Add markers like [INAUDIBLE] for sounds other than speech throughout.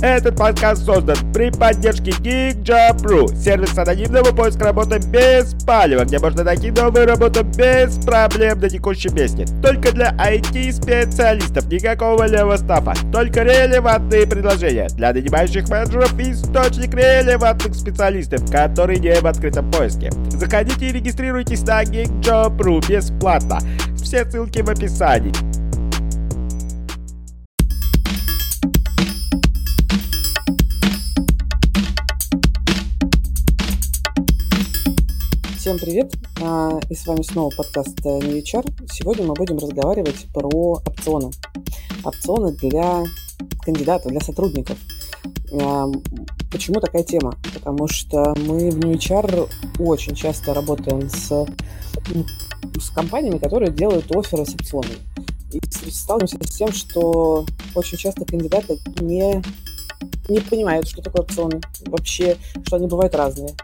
Этот подкаст создан при поддержке GeekJob.ru, сервис анонимного поиска работы без палева, где можно найти новую работу без проблем на текущем месте. Только для IT-специалистов, никакого левого стафа, только релевантные предложения для нанимающих менеджеров и источник релевантных специалистов, которые не в открытом поиске. Заходите и регистрируйтесь на GeekJob.ru бесплатно. Все ссылки в описании. Всем привет! А, и с вами снова подкаст э, New HR. Сегодня мы будем разговаривать про опционы. Опционы для кандидатов, для сотрудников. А, почему такая тема? Потому что мы в New очень часто работаем с, с компаниями, которые делают оферы с опционами. И сталкиваемся с тем, что очень часто кандидаты не, не понимают, что такое опционы, вообще, что они бывают разные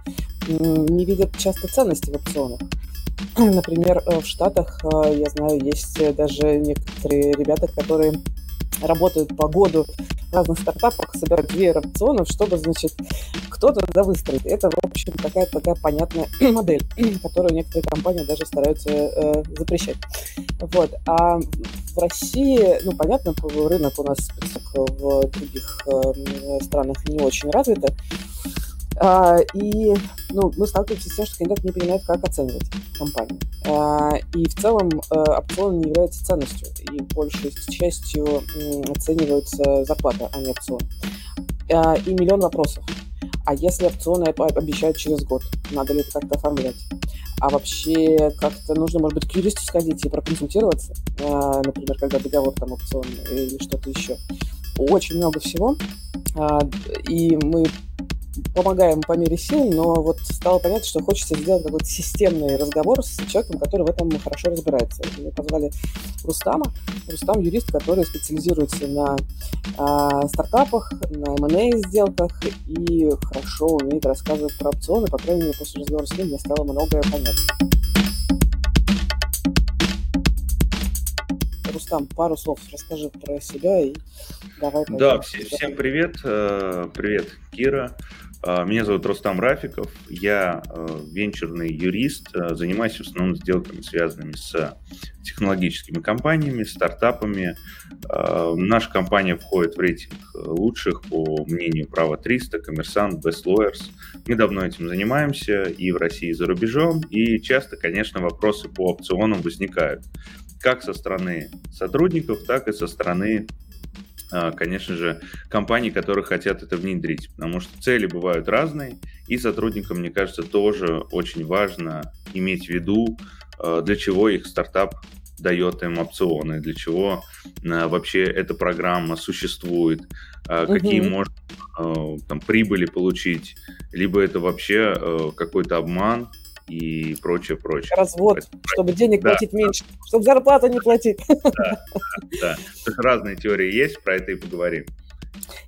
не видят часто ценности в опционах. [CLEARS THROAT] Например, э, в Штатах, э, я знаю, есть даже некоторые ребята, которые работают по году в разных стартапах, собирают веер опционов, чтобы, значит, кто-то туда выстроит. Это, в общем, такая такая понятная [CLEARS THROAT] модель, [CLEARS THROAT] которую некоторые компании даже стараются э, запрещать. Вот. А в России, ну, понятно, рынок у нас в других э, странах не очень развит, и ну, мы сталкиваемся с тем, что кандидат не понимает, как оценивать компанию. А, и в целом э, опцион не является ценностью, и большей частью оценивается зарплата, а не опцион. А, и миллион вопросов. А если опционы обещают через год, надо ли это как-то оформлять? А вообще как-то нужно, может быть, к юристу сходить и проконсультироваться, например, когда договор там опцион или что-то еще. Очень много всего. И мы помогаем по мере сил, но вот стало понятно, что хочется сделать какой-то системный разговор с человеком, который в этом хорошо разбирается. Мы позвали Рустама. Рустам юрист, который специализируется на э, стартапах, на M&A сделках и хорошо умеет рассказывать про опционы. По крайней мере, после разговора с ним мне стало многое понятно. Рустам, пару слов расскажи про себя и давай. Да, всем привет. Э, привет, Кира. А, меня зовут Рустам Рафиков, я э, венчурный юрист, э, занимаюсь в основном сделками, связанными с технологическими компаниями, стартапами. А, наша компания входит в рейтинг лучших по мнению Право 300, Коммерсант, Best Lawyers. Мы давно этим занимаемся и в России, и за рубежом, и часто, конечно, вопросы по опционам возникают как со стороны сотрудников, так и со стороны конечно же, компаний, которые хотят это внедрить, потому что цели бывают разные, и сотрудникам, мне кажется, тоже очень важно иметь в виду, а, для чего их стартап дает им опционы, для чего а, вообще эта программа существует, какие угу. можно там, прибыли получить, либо это вообще какой-то обман, и прочее, прочее. Развод, это, чтобы денег да, платить меньше, чтобы зарплату не платить. Да, да, да. Разные теории есть, про это и поговорим.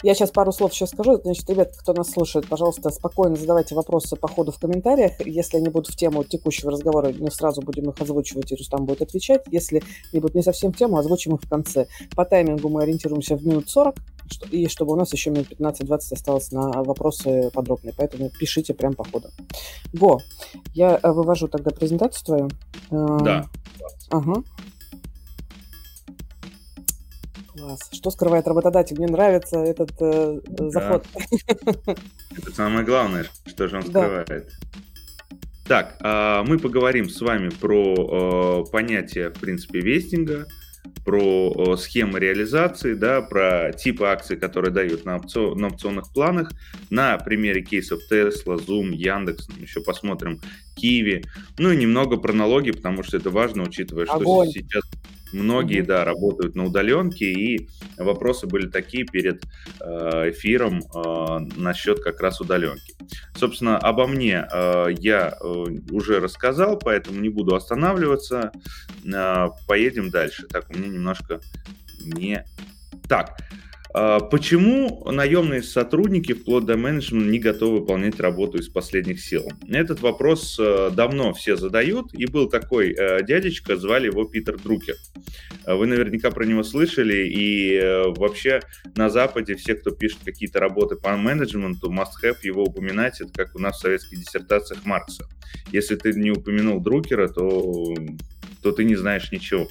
Я сейчас пару слов еще скажу. Значит, ребят, кто нас слушает, пожалуйста, спокойно задавайте вопросы по ходу в комментариях. Если они будут в тему текущего разговора, мы сразу будем их озвучивать, и Рустам будет отвечать. Если они будут не совсем в тему, озвучим их в конце. По таймингу мы ориентируемся в минут 40, и чтобы у нас еще минут 15-20 осталось на вопросы подробные. Поэтому пишите прям по ходу. Го, я э, вывожу тогда презентацию твою. Э, да. Ага. Класс. Что скрывает работодатель? Мне нравится этот э, да. заход. Это самое главное, что же он скрывает. Да. Так, а, мы поговорим с вами про э, понятие, в принципе, вестинга, про схемы реализации, да, про типы акций, которые дают на, опцион, на опционных планах, на примере кейсов Tesla, Zoom, Яндекс, еще посмотрим Киви, ну и немного про налоги, потому что это важно, учитывая, Огонь. что сейчас Многие, да, работают на удаленке, и вопросы были такие перед э, эфиром э, насчет как раз удаленки. Собственно, обо мне э, я уже рассказал, поэтому не буду останавливаться. Поедем дальше. Так, у меня немножко не так. А почему наемные сотрудники вплоть до менеджмента не готовы выполнять работу из последних сил? Этот вопрос э, давно все задают, и был такой э, дядечка, звали его Питер Друкер. Вы наверняка про него слышали, и э, вообще на Западе все, кто пишет какие-то работы по менеджменту, must have его упоминать, это как у нас в советских диссертациях Маркса. Если ты не упомянул Друкера, то, то ты не знаешь ничего.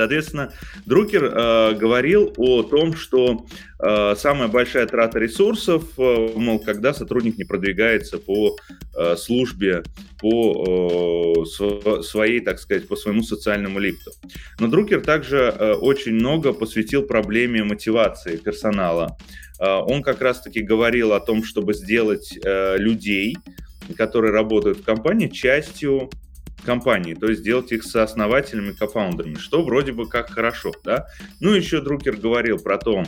Соответственно, Друкер э, говорил о том, что э, самая большая трата ресурсов, э, мол, когда сотрудник не продвигается по э, службе, по э, св- своей, так сказать, по своему социальному лифту. Но Друкер также э, очень много посвятил проблеме мотивации персонала. Э, он как раз-таки говорил о том, чтобы сделать э, людей, которые работают в компании, частью компании, то есть сделать их сооснователями, кофаундерами, что вроде бы как хорошо, да. Ну, еще Друкер говорил про то,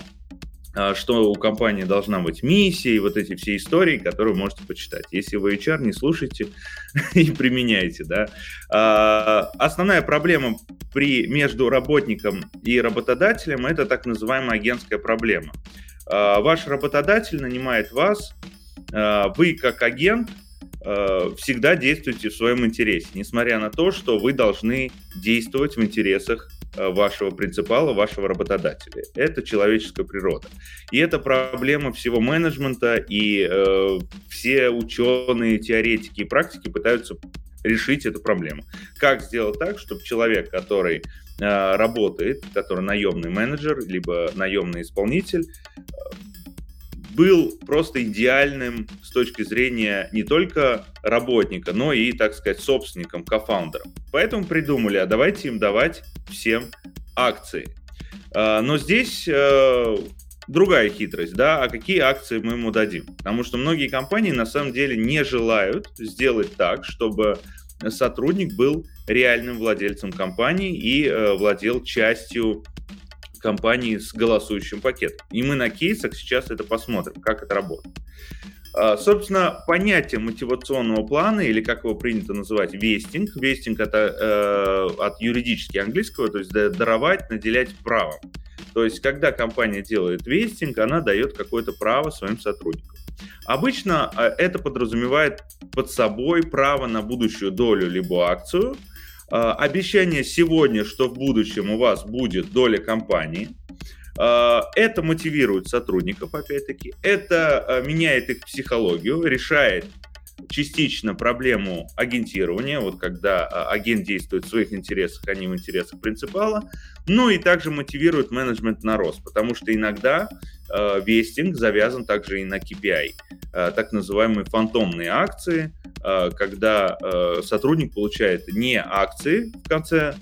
а, что у компании должна быть миссия и вот эти все истории, которые можете почитать. Если вы HR, не слушайте [LAUGHS] и применяйте, да. А, основная проблема при, между работником и работодателем – это так называемая агентская проблема. А, ваш работодатель нанимает вас, вы как агент – всегда действуйте в своем интересе, несмотря на то, что вы должны действовать в интересах э, вашего принципала, вашего работодателя. Это человеческая природа. И это проблема всего менеджмента, и э, все ученые, теоретики и практики пытаются решить эту проблему. Как сделать так, чтобы человек, который э, работает, который наемный менеджер, либо наемный исполнитель, был просто идеальным с точки зрения не только работника, но и, так сказать, собственником, кофаундером. Поэтому придумали, а давайте им давать всем акции. А, но здесь э, другая хитрость, да, а какие акции мы ему дадим? Потому что многие компании на самом деле не желают сделать так, чтобы сотрудник был реальным владельцем компании и э, владел частью компании с голосующим пакетом. И мы на кейсах сейчас это посмотрим, как это работает. А, собственно, понятие мотивационного плана, или как его принято называть, вестинг. Вестинг это э, от юридически английского, то есть даровать, наделять правом. То есть, когда компания делает вестинг, она дает какое-то право своим сотрудникам. Обычно э, это подразумевает под собой право на будущую долю либо акцию – обещание сегодня, что в будущем у вас будет доля компании. А, это мотивирует сотрудников, опять-таки. Это а, меняет их психологию, решает частично проблему агентирования, вот когда агент действует в своих интересах, а не в интересах принципала, ну и также мотивирует менеджмент на рост, потому что иногда э, вестинг завязан также и на KPI, э, так называемые фантомные акции, Э, когда э, сотрудник получает не акции в конце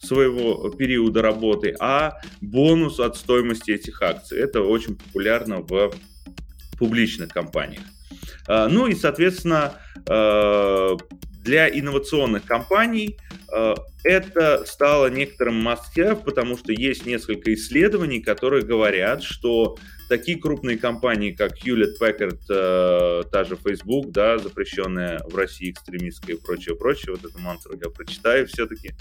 своего периода работы, а бонус от стоимости этих акций. Это очень популярно в публичных компаниях. Э, ну и, соответственно, для инновационных компаний это стало некоторым must-have, потому что есть несколько исследований, которые говорят, что такие крупные компании, как Hewlett Packard, э, та же Facebook, да, запрещенная в России экстремистская и прочее, прочее, вот эту мантру я прочитаю все-таки.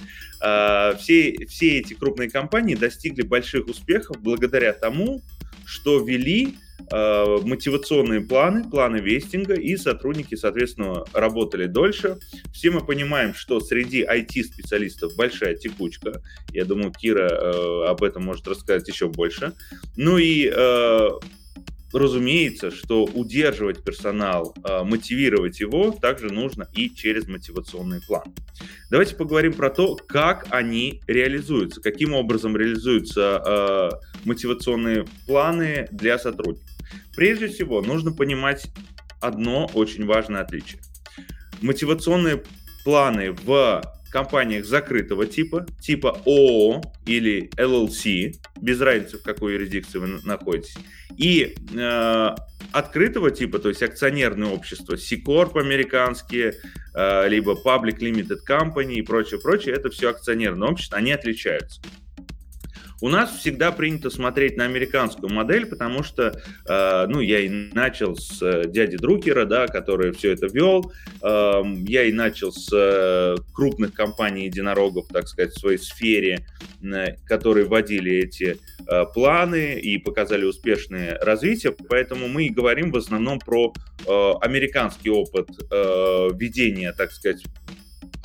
Э, все, все эти крупные компании достигли больших успехов благодаря тому, что вели э, мотивационные планы, планы вестинга, и сотрудники, соответственно, работали дольше. Все мы понимаем, что среди IT-специалистов большая текучка. Я думаю, Кира э, об этом может рассказать еще больше. Ну и э, разумеется, что удерживать персонал, э, мотивировать его также нужно и через мотивационный план. Давайте поговорим про то, как они реализуются, каким образом реализуются э, мотивационные планы для сотрудников. Прежде всего, нужно понимать одно очень важное отличие. Мотивационные планы в компаниях закрытого типа, типа ООО или LLC, без разницы в какой юрисдикции вы находитесь, и э, открытого типа, то есть акционерное общество, C-Corp американские, э, либо Public Limited Company и прочее, прочее, это все акционерное общество, они отличаются. У нас всегда принято смотреть на американскую модель, потому что, э, ну, я и начал с э, дяди Друкера, да, который все это вел, э, я и начал с э, крупных компаний единорогов, так сказать, в своей сфере, э, которые вводили эти э, планы и показали успешное развитие, поэтому мы и говорим в основном про э, американский опыт э, ведения, так сказать,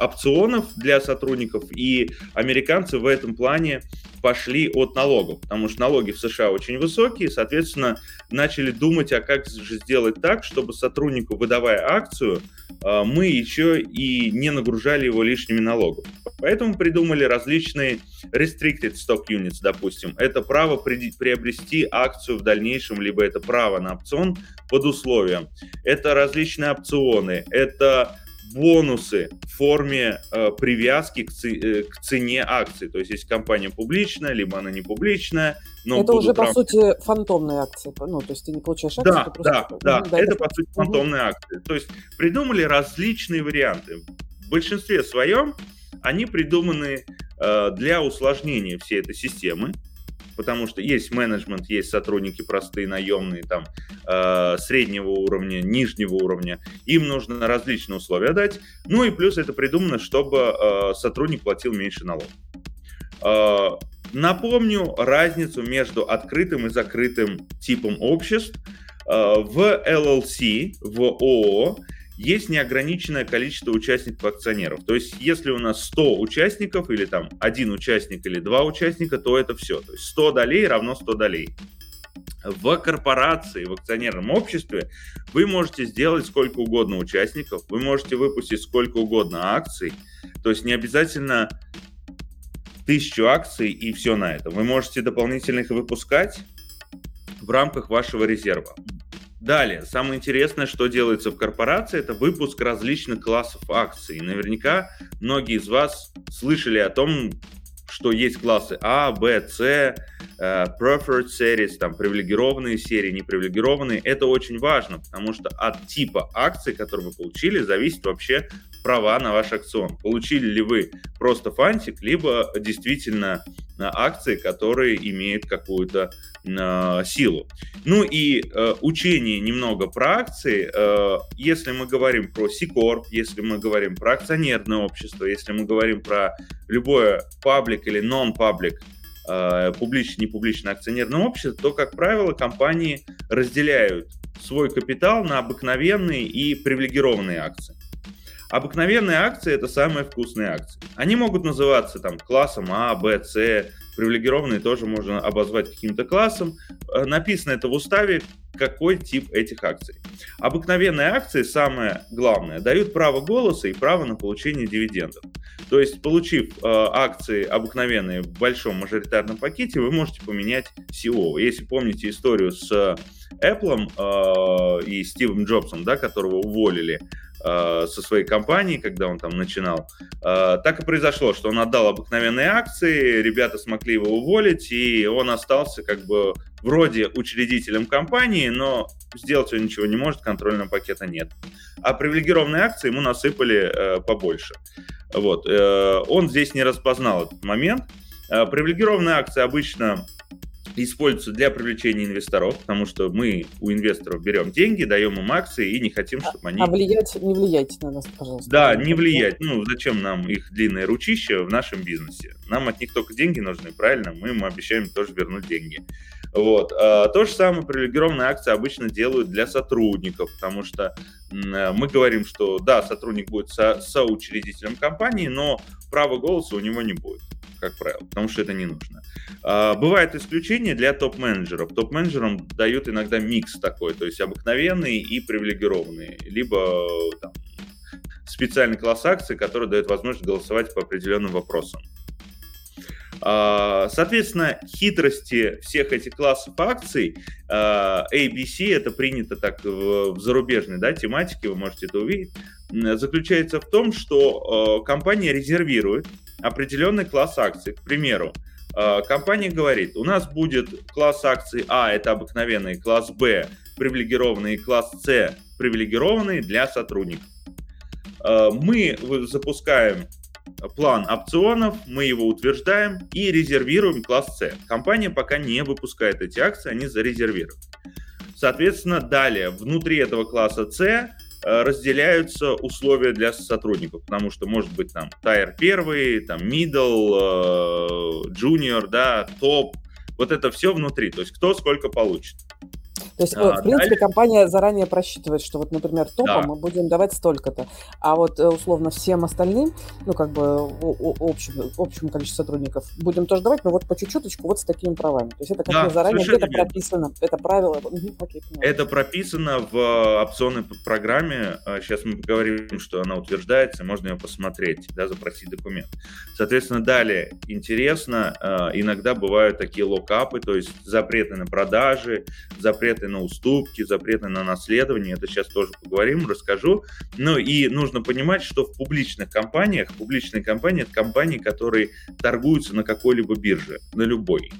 опционов для сотрудников, и американцы в этом плане пошли от налогов, потому что налоги в США очень высокие, соответственно, начали думать, а как же сделать так, чтобы сотруднику, выдавая акцию, а, мы еще и не нагружали его лишними налогами. Поэтому придумали различные restricted stock units, допустим. Это право приобрести акцию в дальнейшем, либо это право на опцион под условием. Это различные опционы, это бонусы в форме э, привязки к, ци, э, к цене акций. То есть, если компания публичная, либо она не публичная. Но это уже, по сути, фантомные акции. Ну, то есть, ты не получаешь акции, да, просто... Да, да, да, это, по сути, фантомные акции. То есть, придумали различные варианты. В большинстве своем они придуманы э, для усложнения всей этой системы потому что есть менеджмент, есть сотрудники простые, наемные, там, э, среднего уровня, нижнего уровня. Им нужно различные условия дать. Ну и плюс это придумано, чтобы э, сотрудник платил меньше налогов. Э, напомню разницу между открытым и закрытым типом обществ. Э, в LLC, в ООО, есть неограниченное количество участников акционеров. То есть, если у нас 100 участников, или там один участник, или два участника, то это все. То есть 100 долей равно 100 долей. В корпорации, в акционерном обществе вы можете сделать сколько угодно участников, вы можете выпустить сколько угодно акций. То есть не обязательно тысячу акций и все на этом. Вы можете дополнительно их выпускать в рамках вашего резерва. Далее, самое интересное, что делается в корпорации, это выпуск различных классов акций. Наверняка многие из вас слышали о том, что есть классы А, Б, С, э, Preferred Series, там привилегированные серии, непривилегированные. Это очень важно, потому что от типа акций, которые вы получили, зависит вообще права на ваш акцион. Получили ли вы просто фантик, либо действительно акции, которые имеют какую-то э, силу. Ну и э, учение немного про акции. Э, если мы говорим про Сикор, если мы говорим про акционерное общество, если мы говорим про любое паблик или нон-паблик, э, публичное, непубличное акционерное общество, то, как правило, компании разделяют свой капитал на обыкновенные и привилегированные акции. Обыкновенные акции – это самые вкусные акции. Они могут называться там классом А, Б, С, привилегированные тоже можно обозвать каким-то классом. Э, написано это в уставе, какой тип этих акций. Обыкновенные акции, самое главное, дают право голоса и право на получение дивидендов. То есть, получив э, акции обыкновенные в большом мажоритарном пакете, вы можете поменять CEO. Если помните историю с Apple э, и Стивом Джобсом, да, которого уволили, Э, со своей компанией, когда он там начинал. Э, так и произошло, что он отдал обыкновенные акции, ребята смогли его уволить, и он остался как бы вроде учредителем компании, но сделать он ничего не может, контрольного пакета нет. А привилегированные акции ему насыпали э, побольше. Вот. Он здесь не распознал этот момент. Привилегированные акции обычно используются для привлечения инвесторов, потому что мы у инвесторов берем деньги, даем им акции и не хотим, чтобы они... А влиять, не влияйте на нас, пожалуйста. Да, не влиять. Ну, зачем нам их длинное ручище в нашем бизнесе? Нам от них только деньги нужны, правильно? Мы им обещаем тоже вернуть деньги. Вот. А, то же самое привилегированные акции обычно делают для сотрудников, потому что мы говорим, что да, сотрудник будет со соучредителем компании, но права голоса у него не будет как правило, потому что это не нужно. А, бывают исключения для топ-менеджеров. Топ-менеджерам дают иногда микс такой, то есть обыкновенные и привилегированные, либо там, специальный класс акций, который дает возможность голосовать по определенным вопросам. А, соответственно, хитрости всех этих классов акций а, ABC, это принято так в зарубежной да, тематике, вы можете это увидеть, заключается в том, что компания резервирует определенный класс акций. К примеру, компания говорит, у нас будет класс акций А, это обыкновенный, класс Б привилегированный, класс С привилегированный для сотрудников. Мы запускаем план опционов, мы его утверждаем и резервируем класс С. Компания пока не выпускает эти акции, они зарезервированы. Соответственно, далее, внутри этого класса С э, разделяются условия для сотрудников, потому что может быть там тайр первый, там middle, э, junior, да, топ, вот это все внутри, то есть кто сколько получит. То есть, а, в принципе, далее... компания заранее просчитывает, что вот, например, топа да. мы будем давать столько-то, а вот э, условно всем остальным, ну, как бы общему, общему количеству сотрудников будем тоже давать, но вот по чуть-чуточку вот с такими правами. То есть это как да, заранее где-то прописано, это правило. окей, это прописано в э, опционной программе. Сейчас а, мы поговорим, что она утверждается, можно ее посмотреть, да, запросить документ. Соответственно, далее интересно, э, иногда бывают такие локапы, то есть запреты на продажи, запреты на уступки, запреты на наследование, это сейчас тоже поговорим, расскажу. Ну и нужно понимать, что в публичных компаниях, публичные компании это компании, которые торгуются на какой-либо бирже, на любой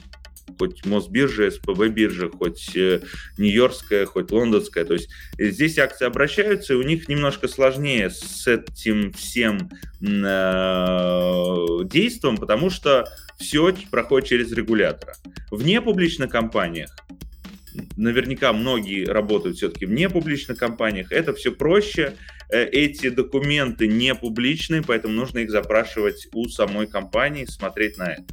хоть Мосбиржа, СПБ биржа, хоть э, Нью-Йоркская, хоть Лондонская. То есть здесь акции обращаются, и у них немножко сложнее с этим всем э, действием, потому что все проходит через регулятора. В непубличных компаниях наверняка многие работают все-таки в непубличных компаниях. Это все проще. Э, эти документы не публичные, поэтому нужно их запрашивать у самой компании, смотреть на это.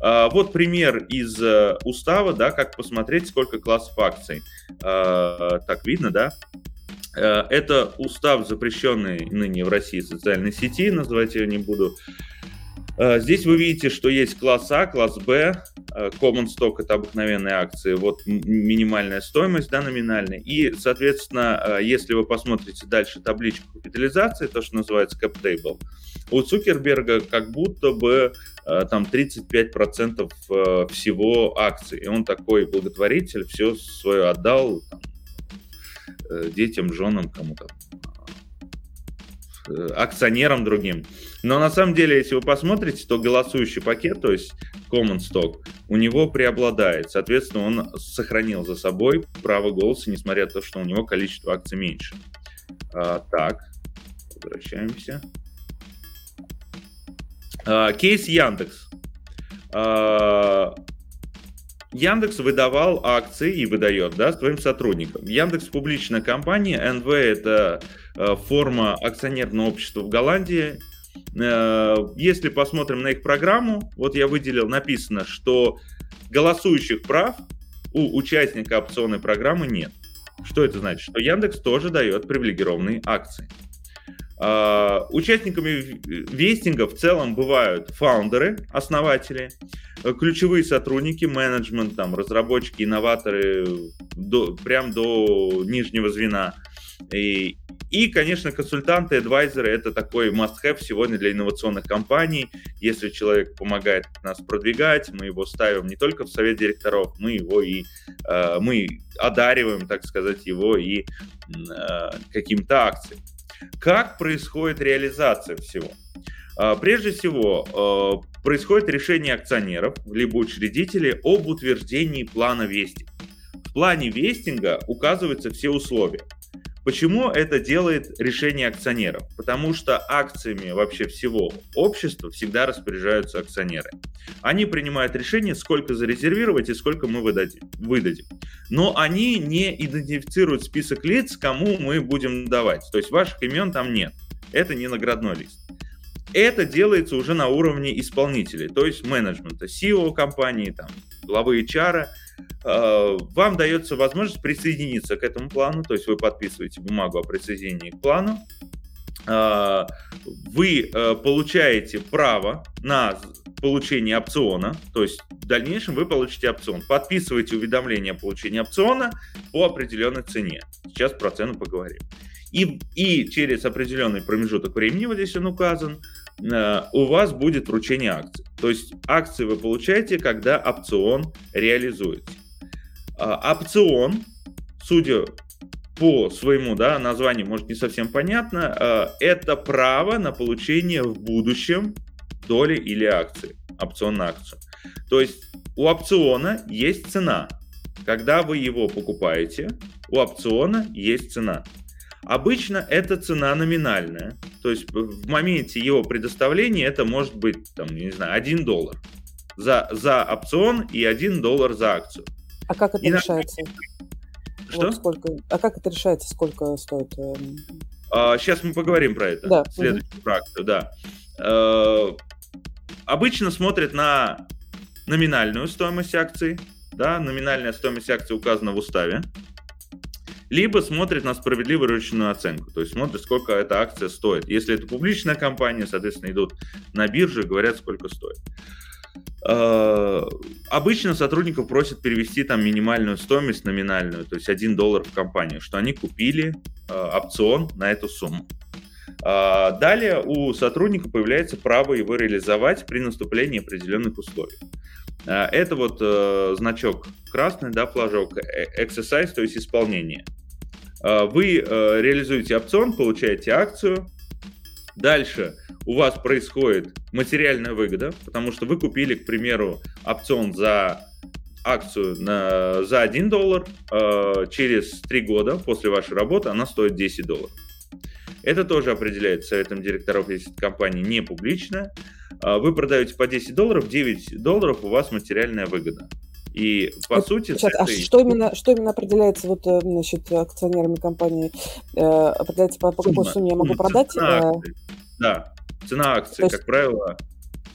А, вот пример из э, устава, да, как посмотреть, сколько классов акций. А, так видно, да? Э, это устав, запрещенный ныне в России социальной сети, называть я не буду. А, здесь вы видите, что есть класс А, класс Б, Э, common stock это обыкновенные акции, вот минимальная стоимость, да, номинальная. И, соответственно, э, если вы посмотрите дальше табличку капитализации, то, что называется cap table, у Цукерберга как будто бы э, там 35% всего акций. И он такой благотворитель, все свое отдал там, детям, женам, кому-то акционерам другим. Но на самом деле, если вы посмотрите, то голосующий пакет, то есть Common Stock, у него преобладает. Соответственно, он сохранил за собой право голоса, несмотря на то, что у него количество акций меньше. А, так, возвращаемся. А, кейс Яндекс. А, Яндекс выдавал акции и выдает да, своим сотрудникам. Яндекс публичная компания, НВ это э, форма акционерного общества в Голландии, Э, если посмотрим на их программу, вот я выделил, написано, что голосующих прав у участника опционной программы нет. Что это значит? Что Яндекс тоже дает привилегированные акции. Uh, участниками вестинга в целом бывают фаундеры, основатели, ключевые сотрудники, менеджмент, там, разработчики, инноваторы, до, прям до нижнего звена. И, и, конечно, консультанты, адвайзеры – это такой must-have сегодня для инновационных компаний. Если человек помогает нас продвигать, мы его ставим не только в совет директоров, мы его и э, мы одариваем, так сказать, его и э, каким-то акциям. Как происходит реализация всего? Э, прежде всего, э, происходит решение акционеров, либо учредителей об утверждении плана вестинга. В плане вестинга указываются все условия – Почему это делает решение акционеров? Потому что акциями вообще всего общества всегда распоряжаются акционеры. Они принимают решение, сколько зарезервировать и сколько мы выдадим. выдадим. Но они не идентифицируют список лиц, кому мы будем давать. То есть ваших имен там нет. Это не наградной лист. Это делается уже на уровне исполнителей, то есть менеджмента, CEO компании, там, главы HR, вам дается возможность присоединиться к этому плану, то есть вы подписываете бумагу о присоединении к плану, э, вы э, получаете право на получение опциона, то есть в дальнейшем вы получите опцион. Подписываете уведомление о получении опциона по определенной цене. Сейчас про цену поговорим. И, и через определенный промежуток времени, вот здесь он указан, у вас будет вручение акций. То есть акции вы получаете, когда опцион реализуется. А, опцион, судя по своему да, названию, может не совсем понятно, а, это право на получение в будущем доли или акции, опцион на акцию. То есть у опциона есть цена. Когда вы его покупаете, у опциона есть цена. Обычно эта цена номинальная. то есть в моменте его предоставления это может быть, там, не знаю, 1 доллар за, за опцион и 1 доллар за акцию. А как это и решается? Что? Вот сколько... А как это решается, сколько стоит? Эм? А, сейчас мы поговорим про это. Да. Следующую угу. практику, да. А, обычно смотрят на номинальную стоимость акции, да, номинальная стоимость акции указана в уставе, либо смотрит на справедливую рыночную оценку, то есть смотрит, сколько эта акция стоит. Если это публичная компания, соответственно, идут на биржу и говорят, сколько стоит. Э, обычно сотрудников просят перевести там минимальную стоимость номинальную, то есть 1 доллар в компанию, что они купили э, опцион на эту сумму. Э, далее у сотрудника появляется право его реализовать при наступлении определенных условий. Это вот значок красный, да, флажок, exercise, то есть исполнение. Вы реализуете опцион, получаете акцию, Дальше у вас происходит материальная выгода, потому что вы купили, к примеру, опцион за акцию на, за 1 доллар, э, через 3 года после вашей работы она стоит 10 долларов. Это тоже определяется советом директоров, если компания не публичная. Э, вы продаете по 10 долларов, 9 долларов у вас материальная выгода. И по вот, сути... Сейчас, а этой... а что именно, что именно определяется вот, э, значит, акционерами компании? Э, определяется по, по какой сумме я могу продать? Цена акции. Да, цена акции, есть... как правило,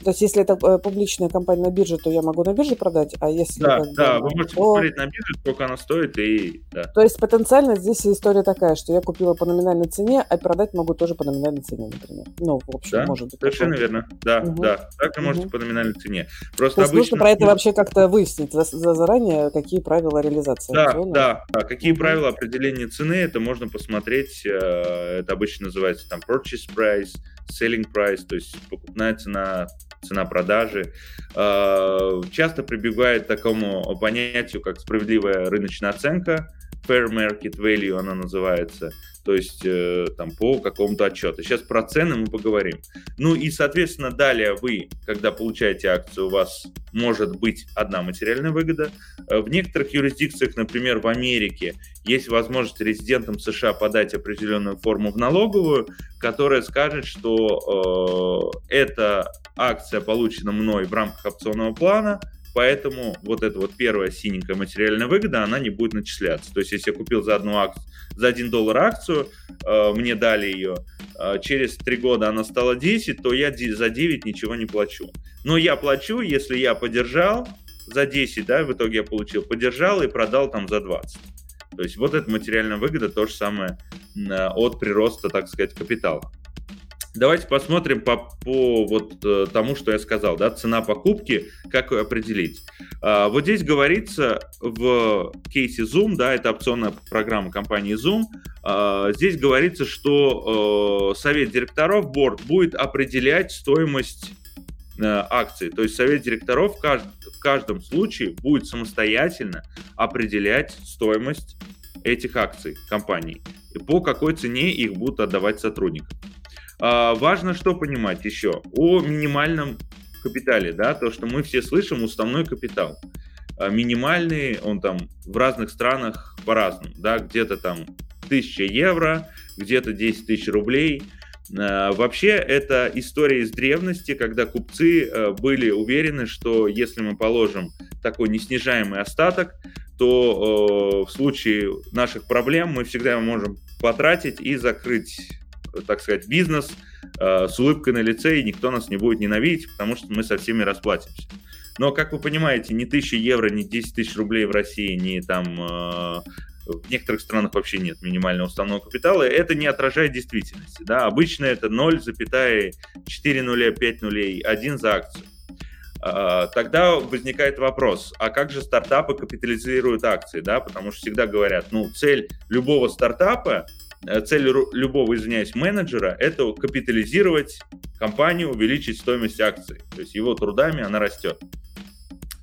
то есть, если это э, публичная компания на бирже, то я могу на бирже продать, а если... Да, как да, бы, вы можете то... посмотреть на бирже, сколько она стоит, и... Да. То есть, потенциально здесь история такая, что я купила по номинальной цене, а продать могу тоже по номинальной цене, например. Ну, в общем, да, может быть. Совершенно верно, да, угу. да. Так вы можете угу. по номинальной цене. Просто то есть, обычно... нужно про это вообще как-то выяснить за, за заранее, какие правила реализации. Да, да, да. Какие угу. правила определения цены, это можно посмотреть, э, это обычно называется там purchase price, selling price, то есть покупная цена, цена продажи, э, часто прибегает к такому понятию, как справедливая рыночная оценка, fair market value она называется то есть э, там по какому-то отчету. Сейчас про цены мы поговорим. Ну и, соответственно, далее вы, когда получаете акцию, у вас может быть одна материальная выгода. Э, в некоторых юрисдикциях, например, в Америке, есть возможность резидентам США подать определенную форму в налоговую, которая скажет, что э, эта акция получена мной в рамках опционного плана, Поэтому вот эта вот первая синенькая материальная выгода, она не будет начисляться. То есть, если я купил за одну акцию, за 1 доллар акцию, э, мне дали ее, э, через 3 года она стала 10, то я за 9 ничего не плачу. Но я плачу, если я подержал за 10, да, в итоге я получил, подержал и продал там за 20. То есть вот эта материальная выгода то же самое э, от прироста, так сказать, капитала. Давайте посмотрим по, по вот э, тому, что я сказал, да, цена покупки, как ее определить. А, вот здесь говорится в кейсе Zoom, да, это опционная программа компании Zoom, а, здесь говорится, что э, совет директоров, борт, будет определять стоимость э, акций. То есть совет директоров в, кажд, в каждом случае будет самостоятельно определять стоимость этих акций компании и по какой цене их будут отдавать сотрудникам. А, важно что понимать еще о минимальном капитале, да, то, что мы все слышим, уставной капитал. А, минимальный, он там в разных странах по-разному, да, где-то там 1000 евро, где-то 10 тысяч рублей. А, вообще, это история из древности, когда купцы а, были уверены, что если мы положим такой неснижаемый остаток, то в случае наших проблем мы всегда можем потратить и закрыть так сказать, бизнес э, с улыбкой на лице, и никто нас не будет ненавидеть, потому что мы со всеми расплатимся. Но, как вы понимаете, ни 1000 евро, ни 10 тысяч рублей в России, ни там э, в некоторых странах вообще нет минимального уставного капитала, это не отражает действительности. Да? Обычно это 0,4 нуля, 5 нулей, 1 за акцию. А, тогда возникает вопрос, а как же стартапы капитализируют акции, да, потому что всегда говорят, ну, цель любого стартапа цель любого, извиняюсь, менеджера – это капитализировать компанию, увеличить стоимость акций. То есть его трудами она растет.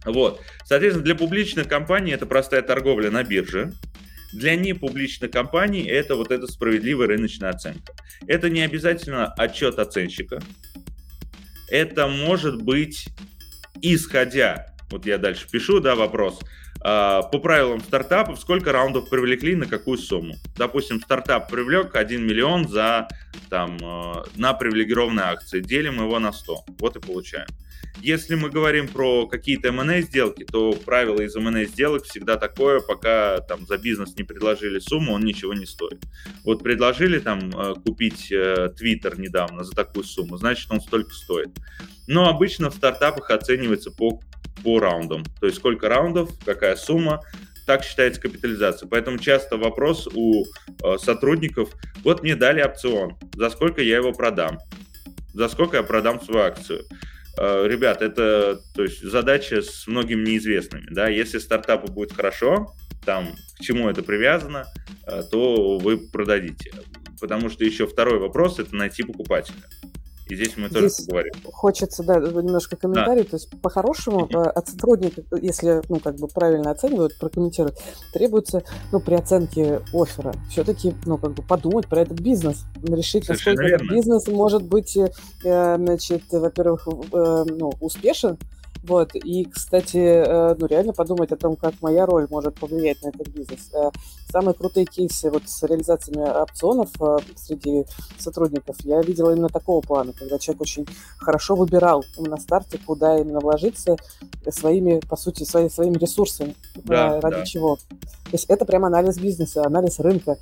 Вот. Соответственно, для публичной компании это простая торговля на бирже. Для непубличной компании это вот эта справедливая рыночная оценка. Это не обязательно отчет оценщика. Это может быть, исходя вот я дальше пишу, да, вопрос, а, по правилам стартапов, сколько раундов привлекли, на какую сумму. Допустим, стартап привлек 1 миллион за, там, а, на привилегированные акции, делим его на 100, вот и получаем. Если мы говорим про какие-то M&A сделки, то правило из M&A сделок всегда такое, пока там за бизнес не предложили сумму, он ничего не стоит. Вот предложили там а, купить э, Twitter недавно за такую сумму, значит он столько стоит. Но обычно в стартапах оценивается по по раундам. То есть сколько раундов, какая сумма, так считается капитализация. Поэтому часто вопрос у э, сотрудников, вот мне дали опцион, за сколько я его продам, за сколько я продам свою акцию. Э, ребят, это то есть, задача с многими неизвестными. Да? Если стартапу будет хорошо, там, к чему это привязано, э, то вы продадите. Потому что еще второй вопрос – это найти покупателя. И здесь мы тоже здесь поговорим. Хочется, да, немножко комментарий. Да. То есть, по-хорошему, mm-hmm. от сотрудника, если, ну, как бы правильно оценивают, прокомментируют, требуется, ну, при оценке оффера все-таки, ну, как бы подумать про этот бизнес, решить, Совершенно насколько верно. этот бизнес может быть, э, значит, во-первых, э, ну, успешен, вот. И, кстати, э, ну, реально подумать о том, как моя роль может повлиять на этот бизнес. Э, самые крутые кейсы вот с реализациями опционов э, среди сотрудников я видела именно такого плана, когда человек очень хорошо выбирал на старте, куда именно вложиться своими, по сути, свои, своими ресурсами, да, ради да. чего. То есть это прям анализ бизнеса, анализ рынка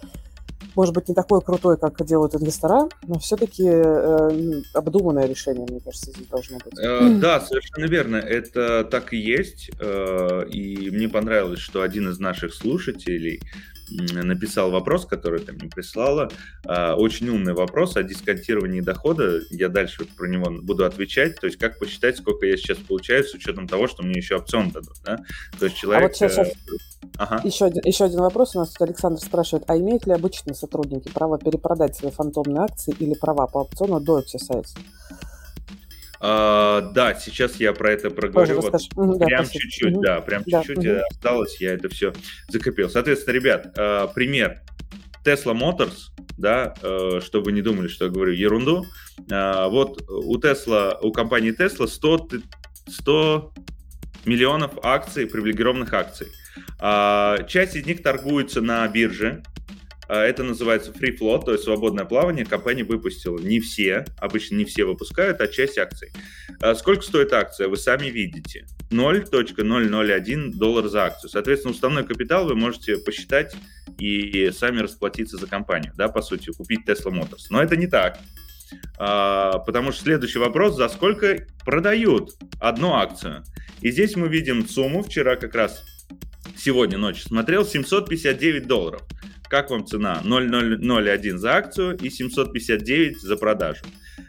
может быть, не такой крутой, как делают инвестора, но все-таки э, обдуманное решение, мне кажется, здесь должно быть. Э, да, совершенно верно. Это так и есть. Э, и мне понравилось, что один из наших слушателей написал вопрос, который ты мне прислала. А, очень умный вопрос о дисконтировании дохода. Я дальше про него буду отвечать. То есть как посчитать, сколько я сейчас получаю с учетом того, что мне еще опцион дадут. Да? То есть человек... А вот сейчас, сейчас... Ага. Еще, один, еще один вопрос у нас тут Александр спрашивает, а имеют ли обычные сотрудники право перепродать свои фантомные акции или права по опциону до exercise? А, да, сейчас я про это проговорю. Вот, угу, прям да, чуть-чуть, угу. да, прям да, чуть-чуть угу. осталось, я это все закопил. Соответственно, ребят, а, пример. Tesla Motors, да, а, чтобы вы не думали, что я говорю ерунду. А, вот у Tesla, у компании Tesla 100, 100 миллионов акций, привилегированных акций. А, часть из них торгуется на бирже, это называется free float, то есть свободное плавание. Компания выпустила. Не все, обычно не все выпускают, а часть акций. А, сколько стоит акция, вы сами видите. 0.001 доллар за акцию. Соответственно, уставной капитал вы можете посчитать и сами расплатиться за компанию, да, по сути, купить Tesla Motors. Но это не так. А, потому что следующий вопрос, за сколько продают одну акцию? И здесь мы видим сумму, вчера как раз сегодня ночью смотрел, 759 долларов. Как вам цена? 0,001 за акцию и 759 за продажу.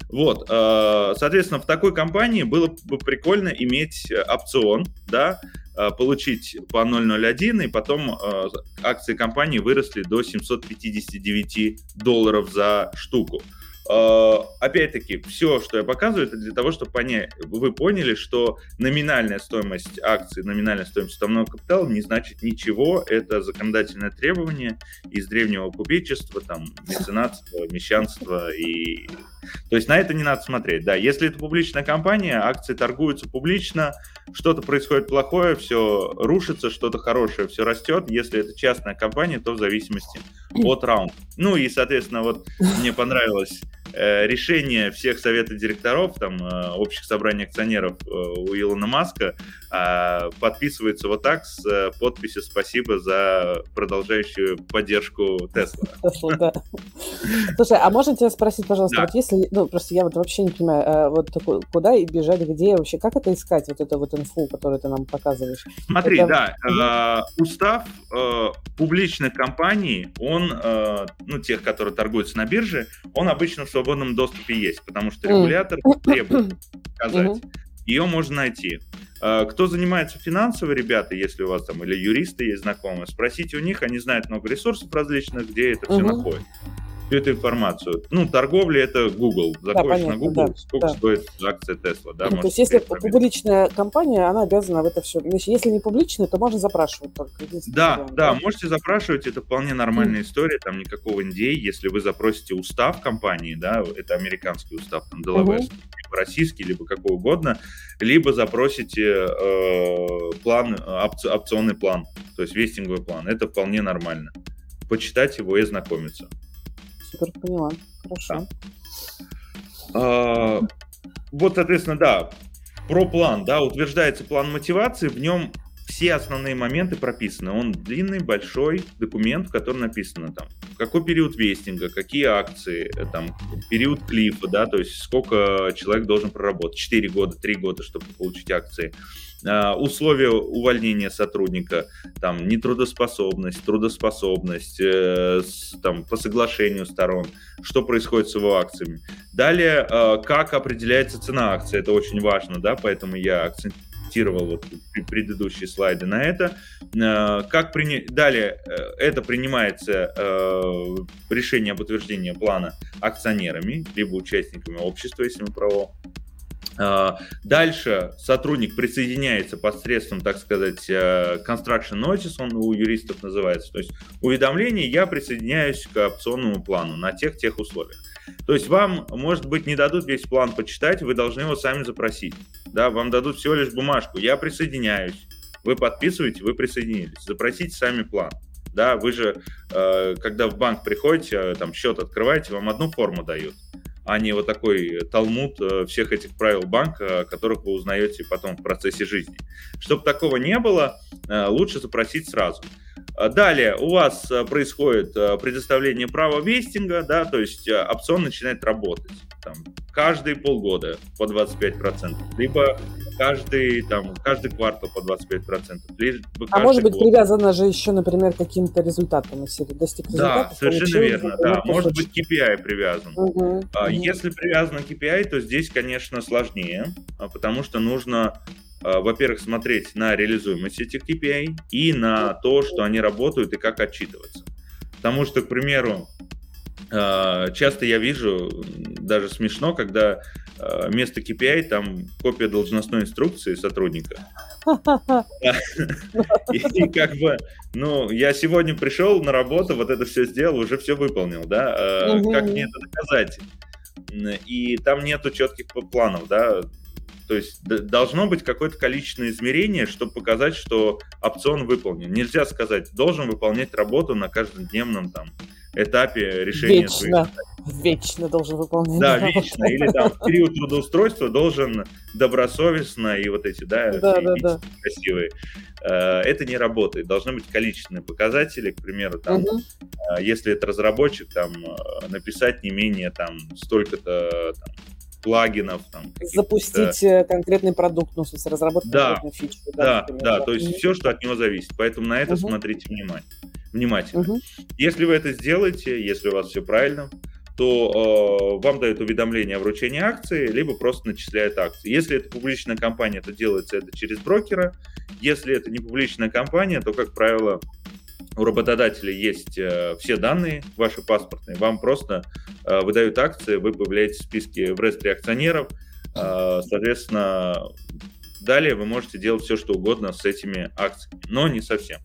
Вот, э, соответственно, в такой компании было бы прикольно иметь опцион, да, э, получить по 0,01, и потом э, акции компании выросли до 759 долларов за штуку. А, опять-таки, все, что я показываю, это для того, чтобы понять, вы поняли, что номинальная стоимость акций, номинальная стоимость уставного капитала не значит ничего. Это законодательное требование из древнего купечества, там, меценатства, мещанства и... То есть на это не надо смотреть. Да, если это публичная компания, акции торгуются публично, что-то происходит плохое, все рушится, что-то хорошее, все растет. Если это частная компания, то в зависимости от раунда. Ну и, соответственно, вот мне понравилось Э, решение всех советов директоров, там, э, общих собраний акционеров э, у Илона Маска подписывается вот так с подписью «Спасибо за продолжающую поддержку [LAUGHS] Тесла». да. Слушай, а можно тебя спросить, пожалуйста, да. вот если, ну, просто я вот вообще не понимаю, вот куда бежать, где вообще, как это искать, вот эту вот инфу, которую ты нам показываешь? Смотри, это... да, э, устав э, публичных компаний, он, э, ну, тех, которые торгуются на бирже, он обычно в свободном доступе есть, потому что регулятор требует [COUGHS] показать. Ее можно найти. А, кто занимается финансово, ребята, если у вас там или юристы есть знакомые, спросите у них, они знают много ресурсов различных, где это все находится всю эту информацию. Ну, торговля это Google. Заходишь да, на Google, да, сколько да. стоит акция Tesla. Да, ну, то есть, если публичная компания, она обязана в это все. Если не публичная, то можно запрашивать только. Да, да, можете запрашивать, это вполне нормальная mm. история, там никакого NDA. Если вы запросите устав компании, да, это американский устав, там, Delaware, mm-hmm либо российский, либо какой угодно, либо запросите э, план, опци, опционный план, то есть вестинговый план. Это вполне нормально. Почитать его и знакомиться. Супер, поняла. Хорошо. Да. А, вот, соответственно, да, про план, да, утверждается план мотивации, в нем все основные моменты прописаны. Он длинный, большой документ, в котором написано там, какой период вестинга, какие акции, э, там, период клифа, да, то есть сколько человек должен проработать, 4 года, 3 года, чтобы получить акции. Uh, условия увольнения сотрудника, там, нетрудоспособность, трудоспособность, э, с, там, по соглашению сторон, что происходит с его акциями. Далее, э, как определяется цена акции, это очень важно, да, поэтому я акцентирую цитировал вот предыдущие слайды на это. Э, как при... Далее э, это принимается э, решение об утверждении плана акционерами, либо участниками общества, если мы про Дальше сотрудник присоединяется посредством, так сказать, construction notice, он у юристов называется, то есть уведомление, я присоединяюсь к опционному плану на тех-тех условиях. То есть вам, может быть, не дадут весь план почитать, вы должны его сами запросить. Да, вам дадут всего лишь бумажку. Я присоединяюсь. Вы подписываете, вы присоединились. Запросите сами план. Да, вы же, э, когда в банк приходите, э, там счет открываете, вам одну форму дают, а не вот такой талмуд э, всех этих правил банка, которых вы узнаете потом в процессе жизни. Чтобы такого не было, лучше запросить сразу. А далее у вас э, происходит э, предоставление права вестинга, да, то есть э, опцион начинает работать там, каждые полгода по 25%, либо каждый, там, каждый квартал по 25%. Либо а может быть год. привязано же еще, например, каким-то результатом, если достиг результата. Да, совершенно верно, да. Может быть KPI привязан. Угу, угу. Если привязан KPI, то здесь, конечно, сложнее, а, потому что нужно а, во-первых, смотреть на реализуемость этих KPI и на то, что они работают и как отчитываться. Потому что, к примеру, а, часто я вижу, даже смешно, когда а, вместо KPI там копия должностной инструкции сотрудника. И как бы, ну, я сегодня пришел на работу, вот это все сделал, уже все выполнил, да, как мне это доказать? И там нету четких планов, да, то есть должно быть какое-то количественное измерение, чтобы показать, что опцион выполнен. Нельзя сказать, должен выполнять работу на каждодневном там этапе решения Вечно. своих Вечно должен выполнять. Да, вечно. Или там в период трудоустройства должен добросовестно и вот эти, да, да, да, да. красивые. Э, это не работает. Должны быть количественные показатели, к примеру, там, угу. если это разработчик, там, э, написать не менее там столько-то там, плагинов. Там, Запустить э, конкретный продукт, ну, в смысле, разработать да, конкретную фичу. Да, да, да, то есть mm все, что от него зависит. Поэтому на это uh смотрите внимательно. внимательно. uh Если вы это сделаете, если у вас все правильно, то э, вам дают уведомление о вручении акции, либо просто начисляют акции. Если это публичная компания, то делается это через брокера. Если это не публичная компания, то, как правило, у работодателя есть э, все данные ваши паспортные, вам просто э, выдают акции, вы появляетесь в списке в реестре акционеров, э, соответственно, далее вы можете делать все, что угодно с этими акциями, но не совсем.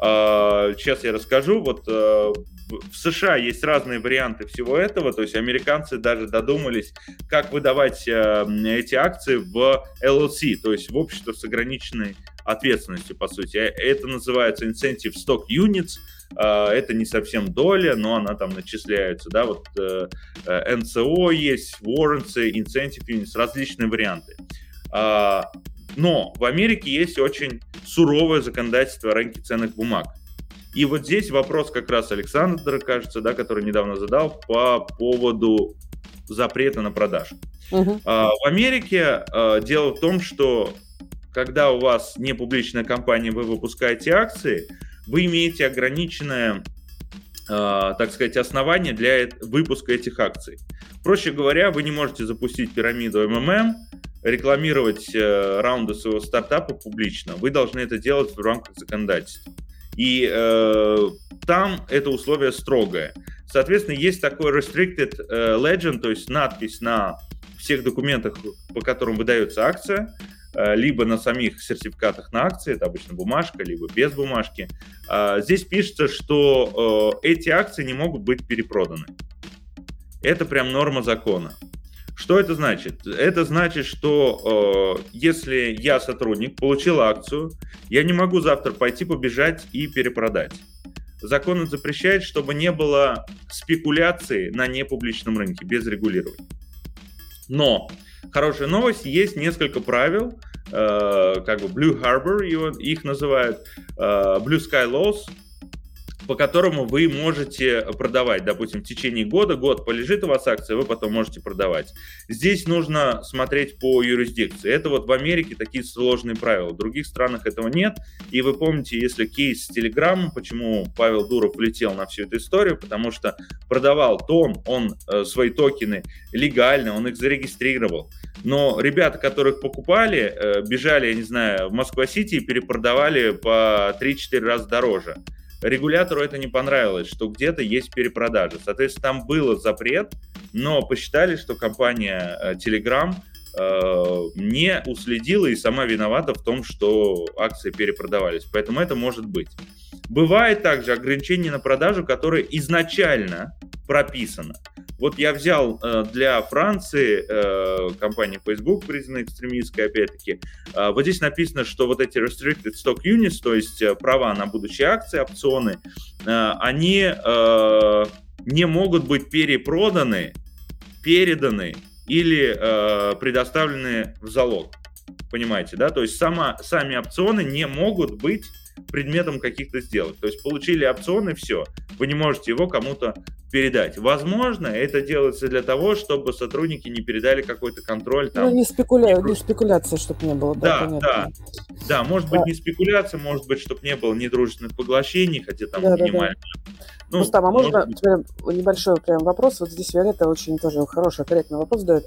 Э, сейчас я расскажу, вот э, в США есть разные варианты всего этого, то есть американцы даже додумались, как выдавать э, эти акции в LLC, то есть в общество с ограниченной ответственностью, по сути. Э, это называется incentive stock units, э, это не совсем доля, но она там начисляется, да, вот э, NCO есть, warrants, incentive units, различные варианты. Но в Америке есть очень суровое законодательство о рынке ценных бумаг. И вот здесь вопрос как раз Александра, кажется, да, который недавно задал по поводу запрета на продажу. Uh-huh. В Америке дело в том, что когда у вас не публичная компания, вы выпускаете акции, вы имеете ограниченное, э, так сказать, основание для выпуска этих акций. Проще говоря, вы не можете запустить пирамиду МММ, рекламировать э, раунды своего стартапа публично. Вы должны это делать в рамках законодательства. И э, там это условие строгое. Соответственно, есть такой restricted э, legend, то есть надпись на всех документах, по которым выдается акция, либо на самих сертификатах на акции, это обычно бумажка, либо без бумажки. А, здесь пишется, что э, эти акции не могут быть перепроданы. Это прям норма закона. Что это значит? Это значит, что э, если я сотрудник, получил акцию, я не могу завтра пойти побежать и перепродать. Закон запрещает, чтобы не было спекуляции на непубличном рынке без регулирования. Но хорошая новость, есть несколько правил, э, как бы Blue Harbor его, их называют, э, Blue Sky Laws, по которому вы можете продавать, допустим, в течение года, год полежит у вас акция, вы потом можете продавать. Здесь нужно смотреть по юрисдикции. Это вот в Америке такие сложные правила, в других странах этого нет. И вы помните, если кейс с Телеграмом, почему Павел Дуров влетел на всю эту историю, потому что продавал Том, он э, свои токены легально, он их зарегистрировал. Но ребята, которых покупали, э, бежали, я не знаю, в Москва-Сити и перепродавали по 3-4 раза дороже регулятору это не понравилось, что где-то есть перепродажа. Соответственно, там был запрет, но посчитали, что компания э, Telegram э, не уследила и сама виновата в том, что акции перепродавались. Поэтому это может быть. Бывает также ограничение на продажу, которое изначально прописано. Вот я взял э, для Франции э, компания Facebook, признана экстремистской, опять-таки. Э, вот здесь написано, что вот эти restricted stock units, то есть э, права на будущие акции, опционы, э, они э, не могут быть перепроданы, переданы или э, предоставлены в залог. Понимаете, да? То есть сама, сами опционы не могут быть предметом каких-то сделок. То есть получили опционы, все, вы не можете его кому-то передать. Возможно, это делается для того, чтобы сотрудники не передали какой-то контроль. Там, ну, не, спекуля... не спекуляция, чтобы не было. Да, да, да. Да, может быть, не спекуляция, может быть, чтобы не было недружественных поглощений, хотя там да, минимально. Да, да. Ну, Рустам, а можно быть... небольшой прям вопрос? Вот здесь Виолетта очень тоже хороший, корректный вопрос дает.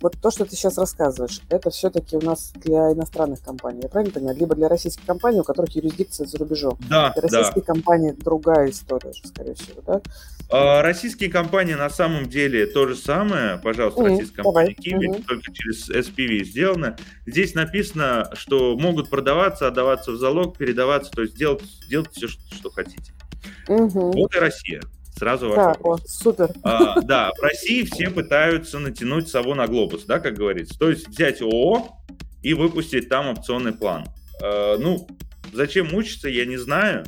Вот то, что ты сейчас рассказываешь, это все-таки у нас для иностранных компаний, я правильно понимаю? Либо для российских компаний, у которых юрисдикция за рубежом. Да, Для российских да. компаний другая история скорее всего, да? А, российские компании на самом деле то же самое. Пожалуйста, mm, российская компания Киви, mm-hmm. только через SPV сделано. Здесь написано, что могут продаваться, отдаваться в залог, передаваться, то есть делать, делать все, что, что хотите. Mm-hmm. Вот и Россия. Сразу да, о, супер. А, да, в России все пытаются натянуть сову на глобус, да, как говорится. То есть взять ООО и выпустить там опционный план. А, ну, зачем мучиться, я не знаю,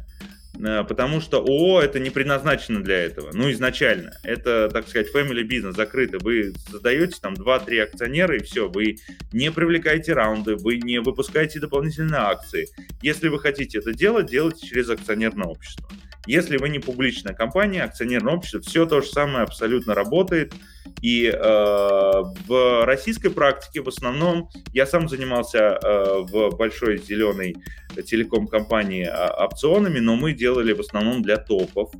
а, потому что ООО это не предназначено для этого, ну, изначально. Это, так сказать, family бизнес закрытый. Вы создаете там 2-3 акционера и все, вы не привлекаете раунды, вы не выпускаете дополнительные акции. Если вы хотите это делать, делайте через акционерное общество. Если вы не публичная компания, акционерное общество, все то же самое абсолютно работает. И э, в российской практике в основном я сам занимался э, в большой зеленой телеком-компании а, опционами, но мы делали в основном для топов.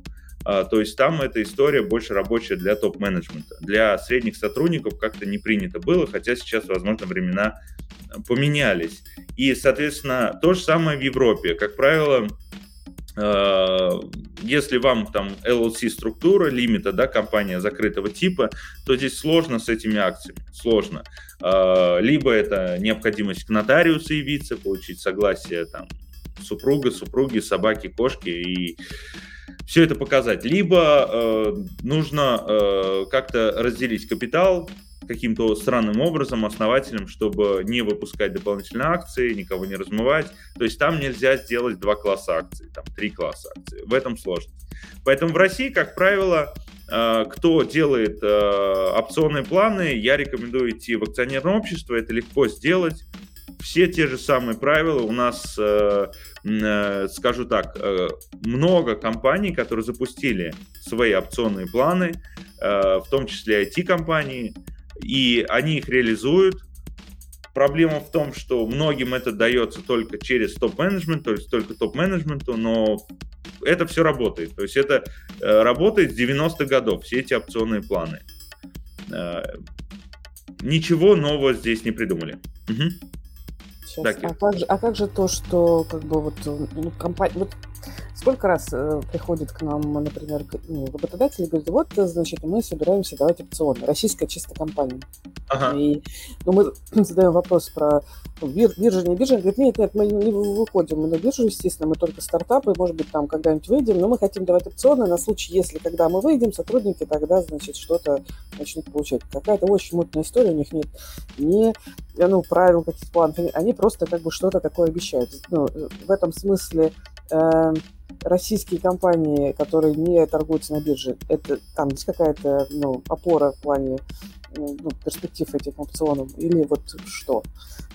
Uh, то есть там эта история больше рабочая для топ-менеджмента. Для средних сотрудников как-то не принято было, хотя сейчас, возможно, времена поменялись. И, соответственно, то же самое в Европе. Как правило, Э, если вам там LLC структура лимита, да, компания закрытого типа, то здесь сложно с этими акциями, сложно. Э, либо это необходимость к нотариусу явиться, получить согласие там супруга, супруги, собаки, кошки и все это показать. Либо э, нужно э, как-то разделить капитал, каким-то странным образом основателем, чтобы не выпускать дополнительные акции, никого не размывать. То есть там нельзя сделать два класса акций, там три класса акций. В этом сложность. Поэтому в России, как правило, э, кто делает э, опционные планы, я рекомендую идти в акционерное общество. Это легко сделать. Все те же самые правила. У нас, э, скажу так, много компаний, которые запустили свои опционные планы, в том числе IT-компании и они их реализуют. Проблема в том, что многим это дается только через топ-менеджмент, то есть только топ-менеджменту, но это все работает. То есть это э, работает с 90-х годов, все эти опционные планы. Э, ничего нового здесь не придумали. Угу. Сейчас. а, как же, а как же то, что как бы вот, ну, компания, вот Сколько раз э, приходит к нам, например, ну, работодатель и говорит, вот, значит, мы собираемся давать опционы. Российская чисто компания. Ага. И ну, мы [CLEARS THROAT] задаем вопрос про бир, биржа, не биржа. Говорит, нет, нет, мы не выходим мы на биржу, естественно, мы только стартапы, может быть, там когда-нибудь выйдем, но мы хотим давать опционы на случай, если когда мы выйдем, сотрудники тогда, значит, что-то начнут получать. Какая-то очень мутная история, у них нет ни ну, правил, каких-то планов, они просто как бы что-то такое обещают. Ну, в этом смысле э, российские компании, которые не торгуются на бирже, это там есть какая-то ну, опора в плане ну, перспектив этих опционов? Или вот что?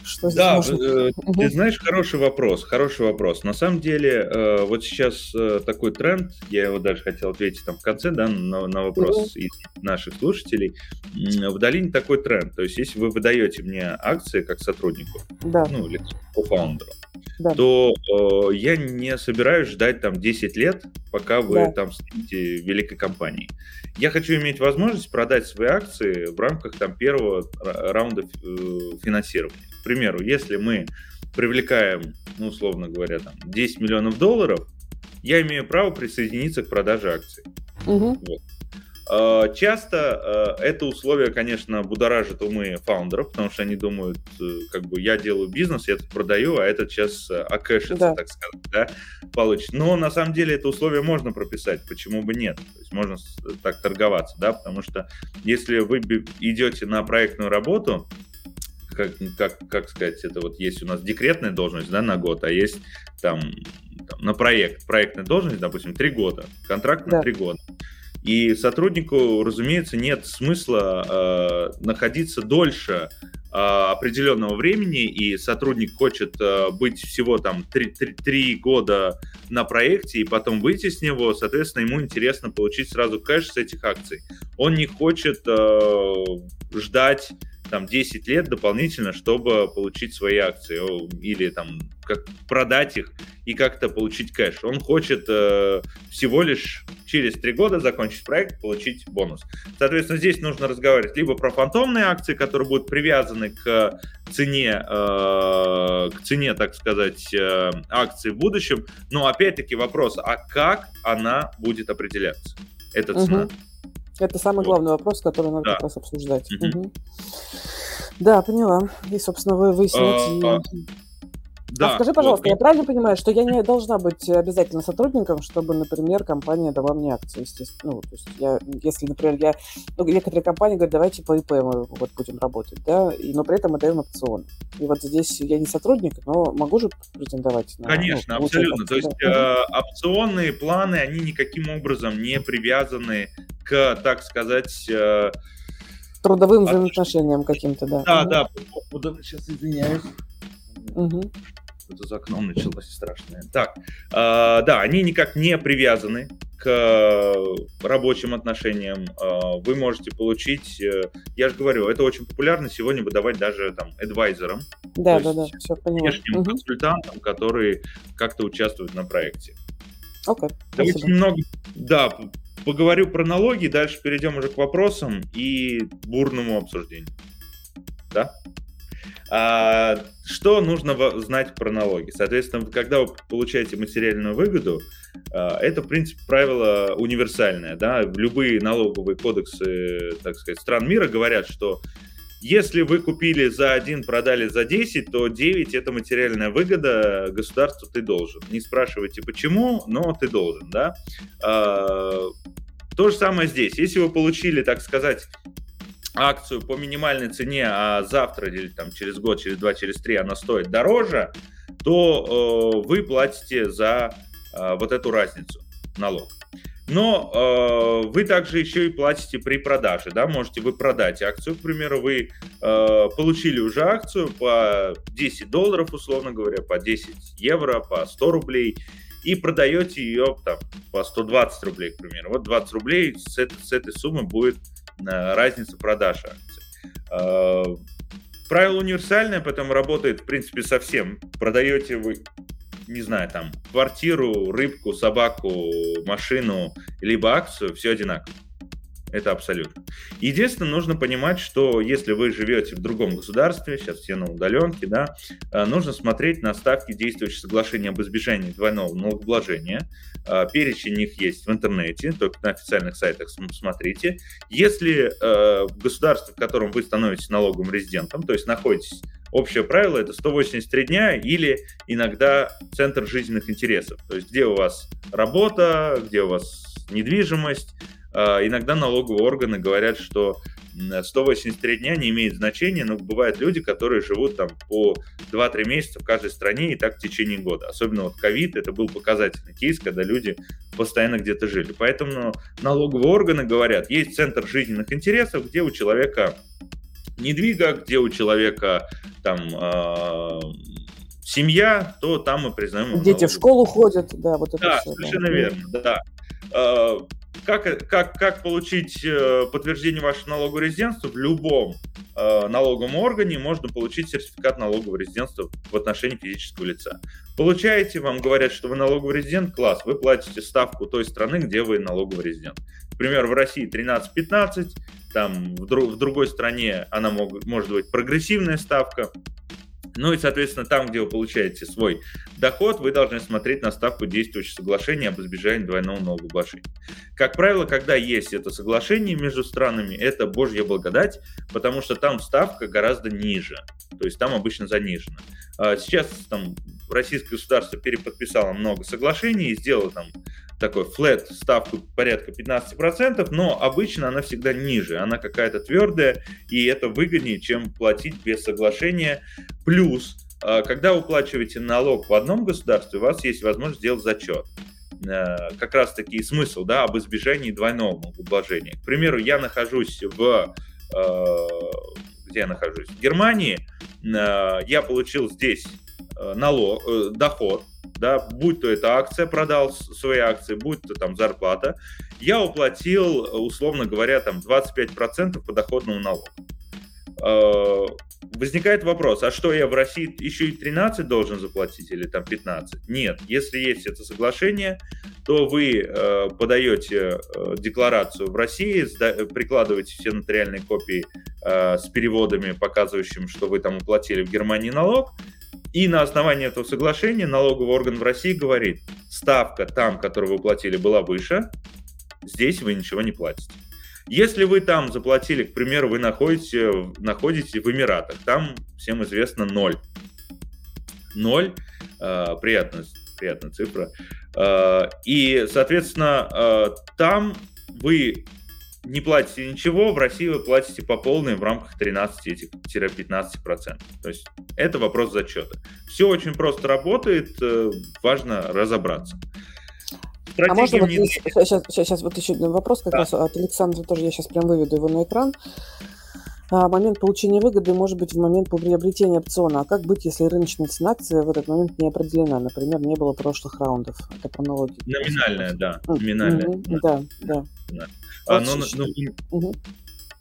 Что да, может... э, ты знаешь, хороший вопрос, хороший вопрос. На самом деле, э, вот сейчас э, такой тренд, я его даже хотел ответить там в конце, да, на, на вопрос mm из наших слушателей. В долине такой тренд. То есть, если вы выдаете мне акции как сотруднику, да. ну, или по фаундеру, да. то э, я не собираюсь ждать там 10 лет, пока вы да. там станете великой компанией. Я хочу иметь возможность продать свои акции в рамках там первого раунда э, финансирования. К примеру, если мы привлекаем, ну, условно говоря, там 10 миллионов долларов, я имею право присоединиться к продаже акций. Угу. Вот. А, часто э, это условие, конечно, будоражит умы фаундеров, потому что они думают, э, как бы я делаю бизнес, я тут продаю, а этот сейчас э, окэшится, да. так сказать, да, получит. Но на самом деле это условие можно прописать, почему бы нет? То есть можно так торговаться, да, потому что если вы идете на проектную работу, как, как, как сказать, это вот есть у нас декретная должность, да, на год, а есть там, там на проект, проектная должность, допустим, три года, контракт на три да. года. И сотруднику, разумеется, нет смысла э, находиться дольше э, определенного времени, и сотрудник хочет э, быть всего там 3, 3, 3 года на проекте и потом выйти с него, соответственно, ему интересно получить сразу кэш с этих акций. Он не хочет э, ждать там 10 лет дополнительно, чтобы получить свои акции или там как продать их и как-то получить кэш. Он хочет э, всего лишь через 3 года закончить проект, получить бонус. Соответственно, здесь нужно разговаривать либо про фантомные акции, которые будут привязаны к цене, э, к цене, так сказать, э, акций в будущем. Но опять-таки вопрос, а как она будет определяться? Эта цена. Это самый главный вопрос, который надо да. как раз обсуждать. Угу. Да, поняла. И, собственно, вы выяснить. А, и... Да, а скажи, пожалуйста, вот. я правильно понимаю, что я не должна быть обязательно сотрудником, чтобы, например, компания дала мне акции, естественно. Ну, то есть я, если, например, я, ну, некоторые компании говорят, давайте по ИП мы вот будем работать, да, и, но при этом мы даем опцион. И вот здесь я не сотрудник, но могу же претендовать на... Конечно, ну, абсолютно. То есть да? э, опционные планы, они никаким образом не привязаны к, так сказать... Э, Трудовым взаимоотношениям каким-то, да. Да, да. Сейчас извиняюсь. Угу. За окном началось страшное. Так, э, да, они никак не привязаны к рабочим отношениям. Э, вы можете получить, э, я же говорю, это очень популярно сегодня выдавать даже там адвайзерам. Да, да, да, все поняла. Внешним угу. консультантам, которые как-то участвуют на проекте. Окей, Давайте спасибо. немного, да, поговорю про налоги, дальше перейдем уже к вопросам и бурному обсуждению. Да? А, что нужно знать про налоги? Соответственно, когда вы получаете материальную выгоду, а, это, в принципе, правило универсальное. Да? Любые налоговые кодексы, так сказать, стран мира говорят, что если вы купили за один, продали за 10, то 9 это материальная выгода, государству ты должен. Не спрашивайте почему, но ты должен, да. А, то же самое здесь. Если вы получили, так сказать, акцию по минимальной цене, а завтра или там через год, через два, через три она стоит дороже, то э, вы платите за э, вот эту разницу налог. Но э, вы также еще и платите при продаже, да, можете вы продать акцию, к примеру, вы э, получили уже акцию по 10 долларов, условно говоря, по 10 евро, по 100 рублей, и продаете ее там, по 120 рублей, к примеру. Вот 20 рублей с этой, с этой суммы будет э, разница продаж акций. Э, правило универсальное, поэтому работает, в принципе, совсем. Продаете вы, не знаю, там, квартиру, рыбку, собаку, машину, либо акцию, все одинаково. Это абсолютно. Единственное, нужно понимать, что если вы живете в другом государстве, сейчас все на удаленке, да, э, нужно смотреть на ставки действующих соглашений об избежании двойного налогообложения. Э, перечень них есть в интернете, только на официальных сайтах смотрите. Если э, в государстве, в котором вы становитесь налоговым резидентом, то есть находитесь общее правило это 183 дня или иногда центр жизненных интересов. То есть где у вас работа, где у вас недвижимость. А, иногда налоговые органы говорят, что 183 дня не имеет значения, но бывают люди, которые живут там по 2-3 месяца в каждой стране и так в течение года. Особенно вот ковид, это был показательный кейс, когда люди постоянно где-то жили. Поэтому налоговые органы говорят, есть центр жизненных интересов, где у человека недвига, где у человека там э, семья, то там мы признаем... Дети в школу ходят, да, вот это Да, все, совершенно да. верно, да. Э, как, как, как получить э, подтверждение вашего налогового резидентства? В любом э, налоговом органе можно получить сертификат налогового резидентства в отношении физического лица. Получаете, вам говорят, что вы налоговый резидент, класс, вы платите ставку той страны, где вы налоговый резидент. Например, в России 13-15, там в, друг, в другой стране она мог, может быть прогрессивная ставка. Ну и, соответственно, там, где вы получаете свой доход, вы должны смотреть на ставку действующего соглашения об избежании двойного налогообложения. Как правило, когда есть это соглашение между странами, это божья благодать, потому что там ставка гораздо ниже, то есть там обычно занижена. А сейчас там российское государство переподписало много соглашений и сделало там такой флет ставку порядка 15%, но обычно она всегда ниже, она какая-то твердая, и это выгоднее, чем платить без соглашения. Плюс, а, когда уплачиваете налог в одном государстве, у вас есть возможность сделать зачет э, как раз таки смысл, да, об избежании двойного налогообложения. К примеру, я нахожусь в э, где я нахожусь? В Германии. Э, я получил здесь налог, доход да, будь то это акция, продал свои акции, будь то там зарплата, я уплатил, условно говоря, там 25% подоходного налога. А, возникает вопрос, а что я в России еще и 13 должен заплатить или там 15? Нет, если есть это соглашение, то вы э, подаете э, декларацию в России, прикладываете все нотариальные копии э, с переводами, показывающими, что вы там уплатили в Германии налог, и на основании этого соглашения налоговый орган в России говорит, ставка там, которую вы платили, была выше, здесь вы ничего не платите. Если вы там заплатили, к примеру, вы находите, находитесь в Эмиратах, там всем известно ноль. Ноль, э, приятная, приятная цифра. Э, и, соответственно, э, там вы не платите ничего, в России вы платите по полной в рамках 13-15%. То есть это вопрос зачета. Все очень просто работает, э, важно разобраться. Стратегия а можно вот сейчас, сейчас, сейчас вот еще один вопрос как да. раз от Александра тоже, я сейчас прям выведу его на экран. А момент получения выгоды может быть в момент приобретения опциона. А как быть, если рыночная цена акции в этот момент не определена? Например, не было прошлых раундов. Это по налоги. Номинальная, да. Номинальная. Угу, да, да. А, ну, ну, угу.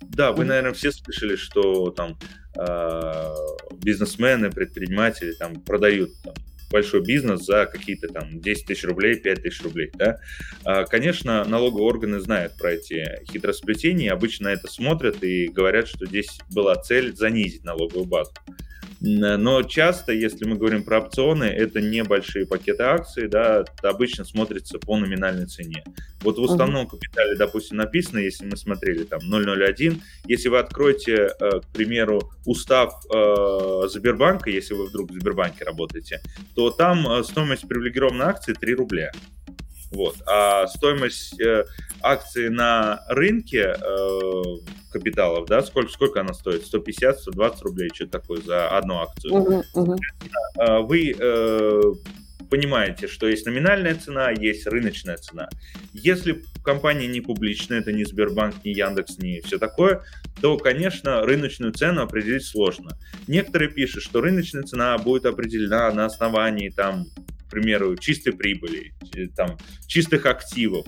Да, вы, наверное, все слышали, что там э, бизнесмены, предприниматели там продают там, большой бизнес за какие-то там 10 тысяч рублей, 5 тысяч рублей, да. А, конечно, налоговые органы знают про эти хитросплетения, обычно это смотрят и говорят, что здесь была цель занизить налоговую базу. Но часто, если мы говорим про опционы, это небольшие пакеты акций, да, обычно смотрится по номинальной цене. Вот в уставном капитале, допустим, написано, если мы смотрели там 001, если вы откроете, э, к примеру, устав э, Сбербанка, если вы вдруг в Сбербанке работаете, то там э, стоимость привилегированной акции 3 рубля. Вот. А стоимость э, акции на рынке э, капиталов, да, сколько, сколько она стоит? 150-120 рублей, что такое за одну акцию. Uh-huh, uh-huh. Вы э, понимаете, что есть номинальная цена, есть рыночная цена. Если компания не публичная, это не Сбербанк, не Яндекс, не все такое, то, конечно, рыночную цену определить сложно. Некоторые пишут, что рыночная цена будет определена на основании там примеру, чистой прибыли, там, чистых активов.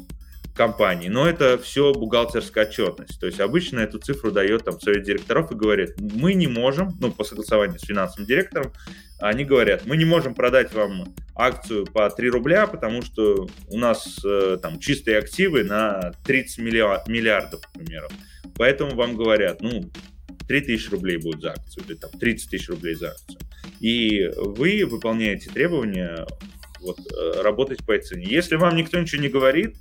компании, но это все бухгалтерская отчетность. То есть обычно эту цифру дает там совет директоров и говорит, мы не можем, ну, по согласованию с финансовым директором, они говорят, мы не можем продать вам акцию по 3 рубля, потому что у нас э, там чистые активы на 30 миллиардов, к примеру. Поэтому вам говорят, ну, 3 тысячи рублей будет за акцию, или там 30 тысяч рублей за акцию. И вы выполняете требования вот, э, работать по этой цене. Если вам никто ничего не говорит,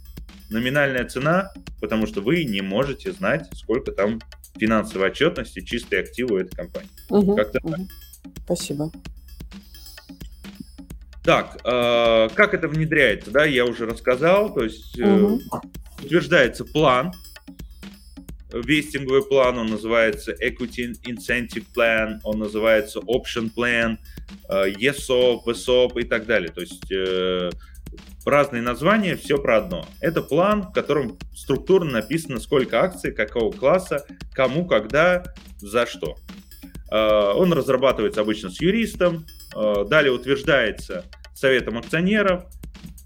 номинальная цена, потому что вы не можете знать, сколько там финансовой отчетности, чистые активы у этой компании. Угу, Как-то угу. Спасибо. Так, э, как это внедряется, да, я уже рассказал, то есть угу. утверждается план, вестинговый план, он называется Equity Incentive Plan, он называется Option Plan, э, ESOP, ESOP и так далее. То есть э, разные названия, все про одно. Это план, в котором структурно написано, сколько акций, какого класса, кому, когда, за что. Э, он разрабатывается обычно с юристом, далее утверждается советом акционеров,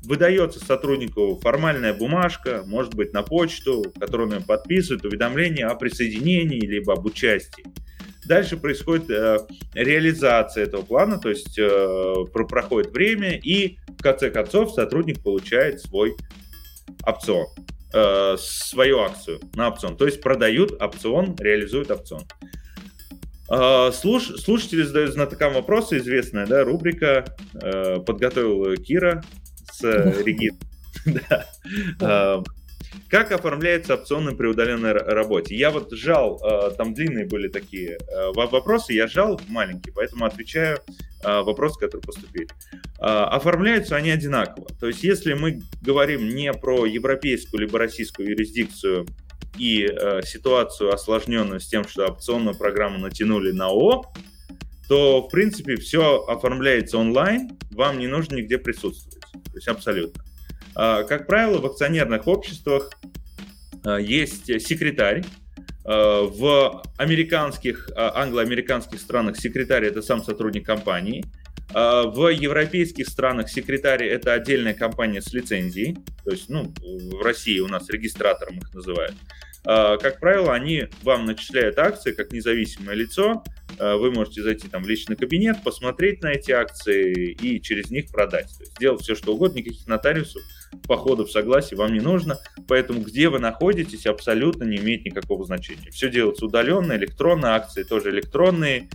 выдается сотруднику формальная бумажка, может быть, на почту, которую он подписывает уведомление о присоединении либо об участии. Дальше происходит э, реализация этого плана, то есть э, проходит время, и в конце концов сотрудник получает свой опцион, э, свою акцию на опцион. То есть продают опцион, реализуют опцион. Э, слуш, слушатели задают знатокам вопросы, известная да, рубрика, э, подготовил Кира, с э, Региной. [LAUGHS] А, как оформляется опционный при удаленной работе? Я вот жал, э, там длинные были такие э, вопросы, я жал маленькие, поэтому отвечаю вопросы, которые поступили. Оформляются они одинаково. То есть, если мы говорим не про европейскую либо российскую юрисдикцию и ситуацию осложненную с тем, что опционную программу натянули на О, то, в принципе, все оформляется онлайн, вам не нужно нигде присутствовать то есть абсолютно. А, как правило, в акционерных обществах а, есть секретарь, а, в американских, англо-американских странах секретарь это сам сотрудник компании. В европейских странах секретарь это отдельная компания с лицензией. То есть, ну, в России у нас регистратором их называют. Как правило, они вам начисляют акции как независимое лицо, Э, вы можете зайти там в личный кабинет, посмотреть на эти акции и через них продать. То есть сделать все, что угодно, никаких нотариусов, походов, согласий вам не нужно. Поэтому где вы находитесь, абсолютно не имеет никакого значения. Все делается удаленно, электронно, акции тоже электронные,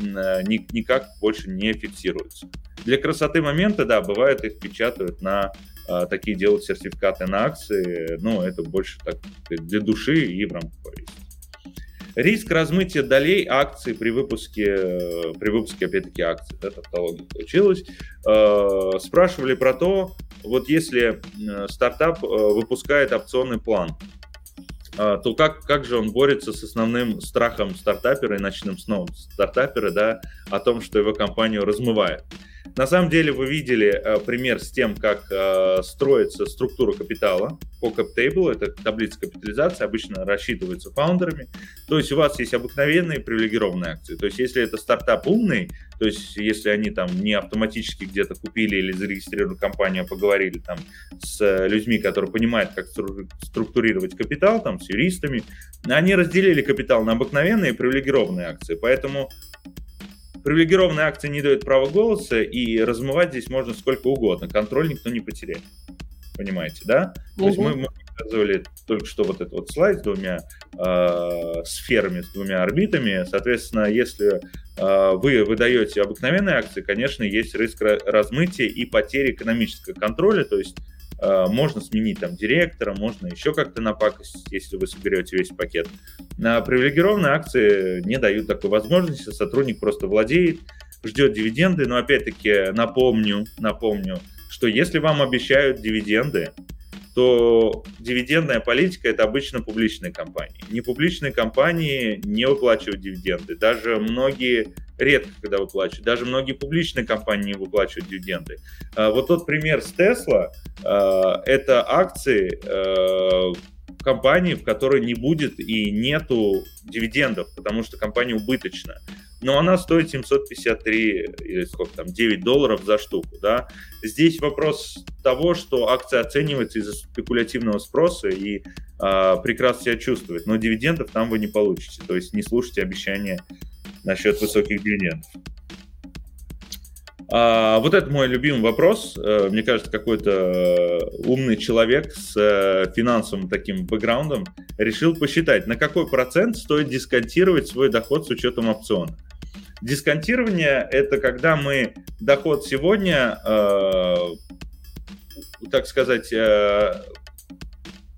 никак больше не фиксируются. Для красоты момента, да, бывает их печатают на а, такие делают сертификаты на акции, но это больше так для души и в рамках повестки. Риск размытия долей акций при выпуске, при выпуске опять-таки, акций, да, тавтология получилась. Э, спрашивали про то, вот если э, стартап э, выпускает опционный план, то как, как же он борется с основным страхом стартапера и ночным сном стартапера, да, о том, что его компанию размывает. На самом деле вы видели э, пример с тем, как э, строится структура капитала по CapTable. Это таблица капитализации, обычно рассчитывается фаундерами. То есть у вас есть обыкновенные привилегированные акции. То есть если это стартап умный, то есть если они там не автоматически где-то купили или зарегистрировали компанию, а поговорили там с людьми, которые понимают, как структурировать капитал, там с юристами, они разделили капитал на обыкновенные и привилегированные акции. Поэтому Привилегированные акции не дают права голоса, и размывать здесь можно сколько угодно. Контроль никто не потеряет. Понимаете, да? Угу. То есть мы, мы показывали только что вот этот вот слайд с двумя э, сферами, с двумя орбитами. Соответственно, если э, вы выдаете обыкновенные акции, конечно, есть риск размытия и потери экономического контроля, то есть можно сменить там директора, можно еще как-то напакостить, если вы соберете весь пакет. На привилегированные акции не дают такой возможности, сотрудник просто владеет, ждет дивиденды, но опять-таки напомню, напомню, что если вам обещают дивиденды, то дивидендная политика это обычно публичные компании. Непубличные компании не выплачивают дивиденды. Даже многие редко когда выплачивают. Даже многие публичные компании не выплачивают дивиденды. А, вот тот пример с Tesla, а, это акции а, компании, в которой не будет и нету дивидендов, потому что компания убыточна. но она стоит 753 или сколько там, 9 долларов за штуку, да. Здесь вопрос того, что акция оценивается из-за спекулятивного спроса и э, прекрасно себя чувствует, но дивидендов там вы не получите, то есть не слушайте обещания насчет высоких дивидендов. А, вот это мой любимый вопрос. Э, мне кажется, какой-то э, умный человек с э, финансовым таким бэкграундом решил посчитать, на какой процент стоит дисконтировать свой доход с учетом опциона. Дисконтирование – это когда мы доход сегодня, э, так сказать, э,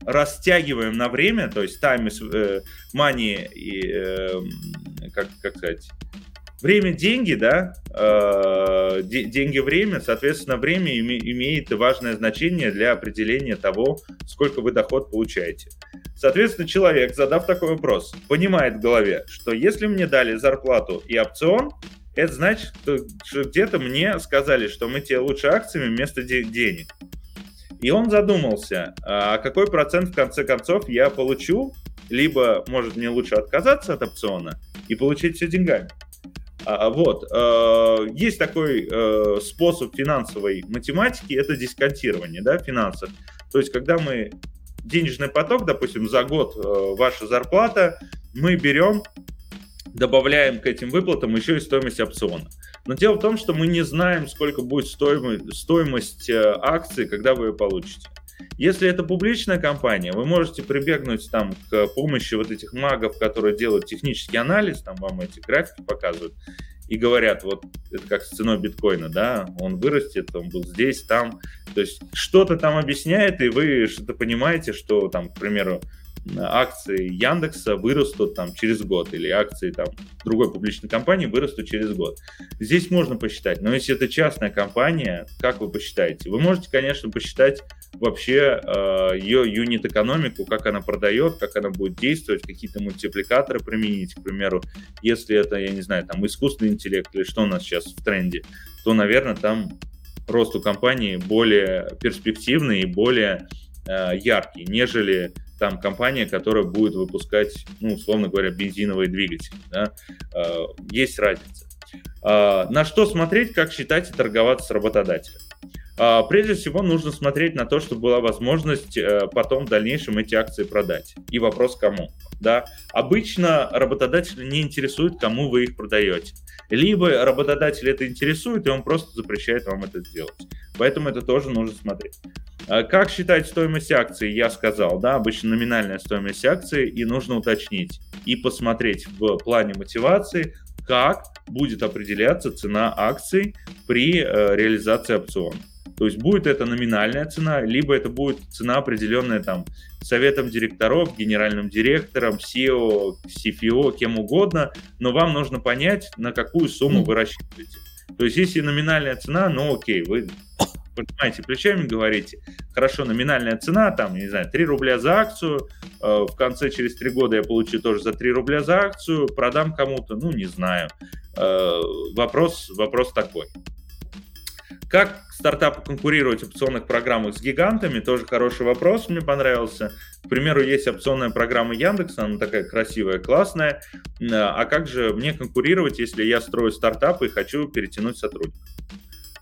растягиваем на время, то есть time is money, и, э, как, как сказать, Время – деньги, да, э, деньги – время, соответственно, время имеет важное значение для определения того, сколько вы доход получаете. Соответственно, человек, задав такой вопрос, понимает в голове, что если мне дали зарплату и опцион, это значит, что где-то мне сказали, что мы тебе лучше акциями вместо денег. И он задумался, а какой процент в конце концов я получу, либо, может, мне лучше отказаться от опциона и получить все деньгами. А, вот. Э, есть такой э, способ финансовой математики, это дисконтирование да, финансов. То есть, когда мы денежный поток, допустим, за год э, ваша зарплата, мы берем, добавляем к этим выплатам еще и стоимость опциона. Но дело в том, что мы не знаем, сколько будет стоимость, стоимость акции, когда вы ее получите. Если это публичная компания, вы можете прибегнуть там к помощи вот этих магов, которые делают технический анализ, там вам эти графики показывают, и говорят, вот это как с ценой биткоина, да, он вырастет, он был здесь, там, то есть что-то там объясняет, и вы что-то понимаете, что там, к примеру, акции Яндекса вырастут там через год, или акции там другой публичной компании вырастут через год. Здесь можно посчитать, но если это частная компания, как вы посчитаете? Вы можете, конечно, посчитать вообще э, ее юнит-экономику, как она продает, как она будет действовать, какие-то мультипликаторы применить, к примеру, если это, я не знаю, там искусственный интеллект или что у нас сейчас в тренде, то, наверное, там рост у компании более перспективный и более э, яркий, нежели там компания, которая будет выпускать, ну, условно говоря, бензиновые двигатели. Да? Э, есть разница. Э, на что смотреть, как считать и торговаться с работодателем? Э, прежде всего нужно смотреть на то, чтобы была возможность потом в дальнейшем эти акции продать. И вопрос кому. Да? Обычно работодатель не интересует, кому вы их продаете. Либо работодатель это интересует, и он просто запрещает вам это сделать. Поэтому это тоже нужно смотреть. А как считать стоимость акции, я сказал, да, обычно номинальная стоимость акции, и нужно уточнить и посмотреть в плане мотивации, как будет определяться цена акций при э, реализации опциона. То есть будет это номинальная цена, либо это будет цена определенная там советом директоров, генеральным директором, SEO, CFO, кем угодно, но вам нужно понять, на какую сумму вы рассчитываете. То есть если номинальная цена, ну окей, вы понимаете, плечами говорите, хорошо, номинальная цена, там, не знаю, 3 рубля за акцию, э, в конце через 3 года я получу тоже за 3 рубля за акцию, продам кому-то, ну, не знаю. Э, вопрос, вопрос такой. Как стартапу конкурировать в опционных программах с гигантами, тоже хороший вопрос, мне понравился. К примеру, есть опционная программа Яндекса, она такая красивая, классная. А как же мне конкурировать, если я строю стартап и хочу перетянуть сотрудников?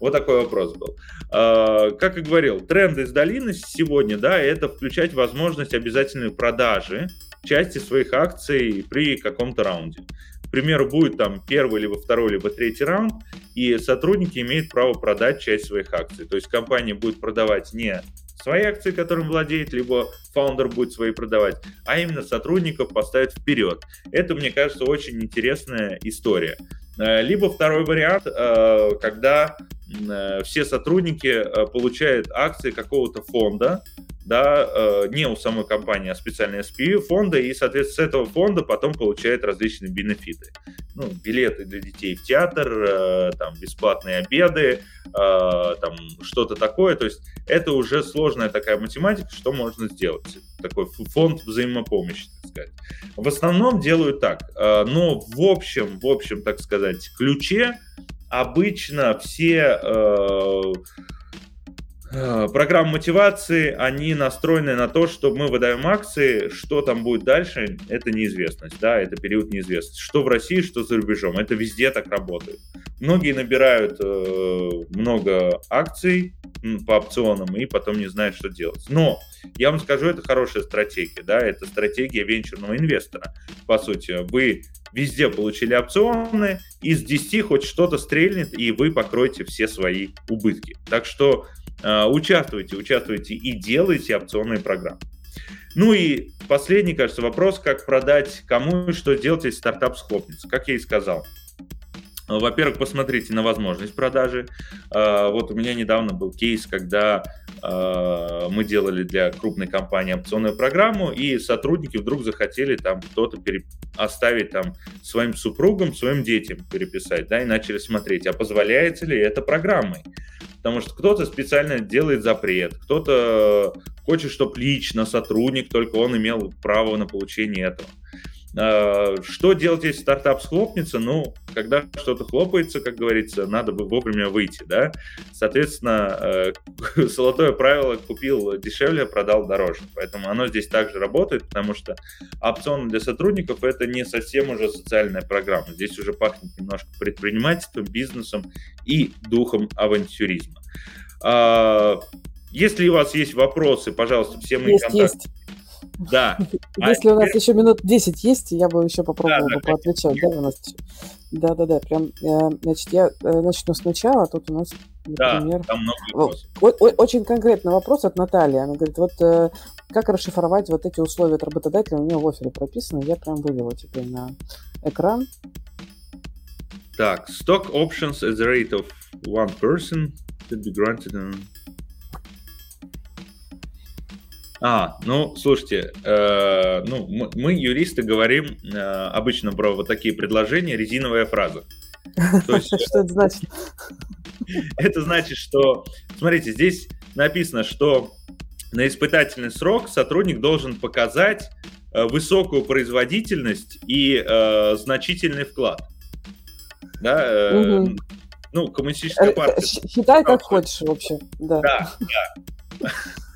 Вот такой вопрос был. А, как и говорил, тренд из долины сегодня, да, это включать возможность обязательной продажи части своих акций при каком-то раунде. К примеру, будет там первый, либо второй, либо третий раунд, и сотрудники имеют право продать часть своих акций. То есть компания будет продавать не свои акции, которым владеет, либо фаундер будет свои продавать, а именно сотрудников поставить вперед. Это, мне кажется, очень интересная история. Э, либо второй вариант, э, когда э, все сотрудники получают акции какого-то фонда, да, не у самой компании, а специальной SPV фонда, и, соответственно, с этого фонда потом получает различные бенефиты. Ну, билеты для детей в театр, там, бесплатные обеды, там, что-то такое. То есть это уже сложная такая математика, что можно сделать. Такой фонд взаимопомощи, так сказать. В основном делают так, но в общем, в общем, так сказать, ключе обычно все э, Э, программы мотивации, они настроены на то, что мы выдаем акции, что там будет дальше, это неизвестность, да, это период неизвестности. Что в России, что за рубежом, это везде так работает. Многие набирают э, много акций по опционам и потом не знают, что делать. Но я вам скажу, это хорошая стратегия, да, это стратегия венчурного инвестора. По сути, вы везде получили опционы, из 10 хоть что-то стрельнет, и вы покроете все свои убытки. Так что э, участвуйте, участвуйте и делайте опционные программы. Ну и последний, кажется, вопрос, как продать кому и что делать, если стартап схлопнется. Как я и сказал, во-первых, посмотрите на возможность продажи. А, вот у меня недавно был кейс, когда а, мы делали для крупной компании опционную программу, и сотрудники вдруг захотели там кто-то оставить там своим супругам, своим детям переписать, да, и начали смотреть, а позволяется ли это программой. Потому что кто-то специально делает запрет, кто-то хочет, чтобы лично сотрудник, только он имел право на получение этого. А, что делать, если стартап схлопнется? Ну, когда что-то хлопается, как говорится, надо бы вовремя выйти, да. Соответственно, э, [LAUGHS] золотое правило купил дешевле, продал дороже. Поэтому оно здесь также работает, потому что опционы для сотрудников это не совсем уже социальная программа. Здесь уже пахнет немножко предпринимательством, бизнесом и духом авантюризма. А, если у вас есть вопросы, пожалуйста, все мои есть, контакты. Есть да. [LAUGHS] Если а у нас еще минут 10 есть, я бы еще попробовала да, бы поотвечать. Да, у нас да, да, да, прям, э, значит, я э, начну сначала, тут у нас, например... Да, там много вопросов. Очень конкретный вопрос от Натальи. Она говорит, вот э, как расшифровать вот эти условия от работодателя, у нее в офере прописано, я прям вывела теперь на экран. Так, stock options as a rate of one person should be granted on а, ну, слушайте, э, ну, мы, мы, юристы, говорим э, обычно про вот такие предложения, резиновая фраза. [LAUGHS] Что это значит? [LAUGHS] Это значит, что, смотрите, здесь написано, что на испытательный срок сотрудник должен показать э, высокую производительность и э, значительный вклад. Да, э, угу. ну, коммунистическая партия. Считай, как хочешь, в общем. Да, да. да. [LAUGHS]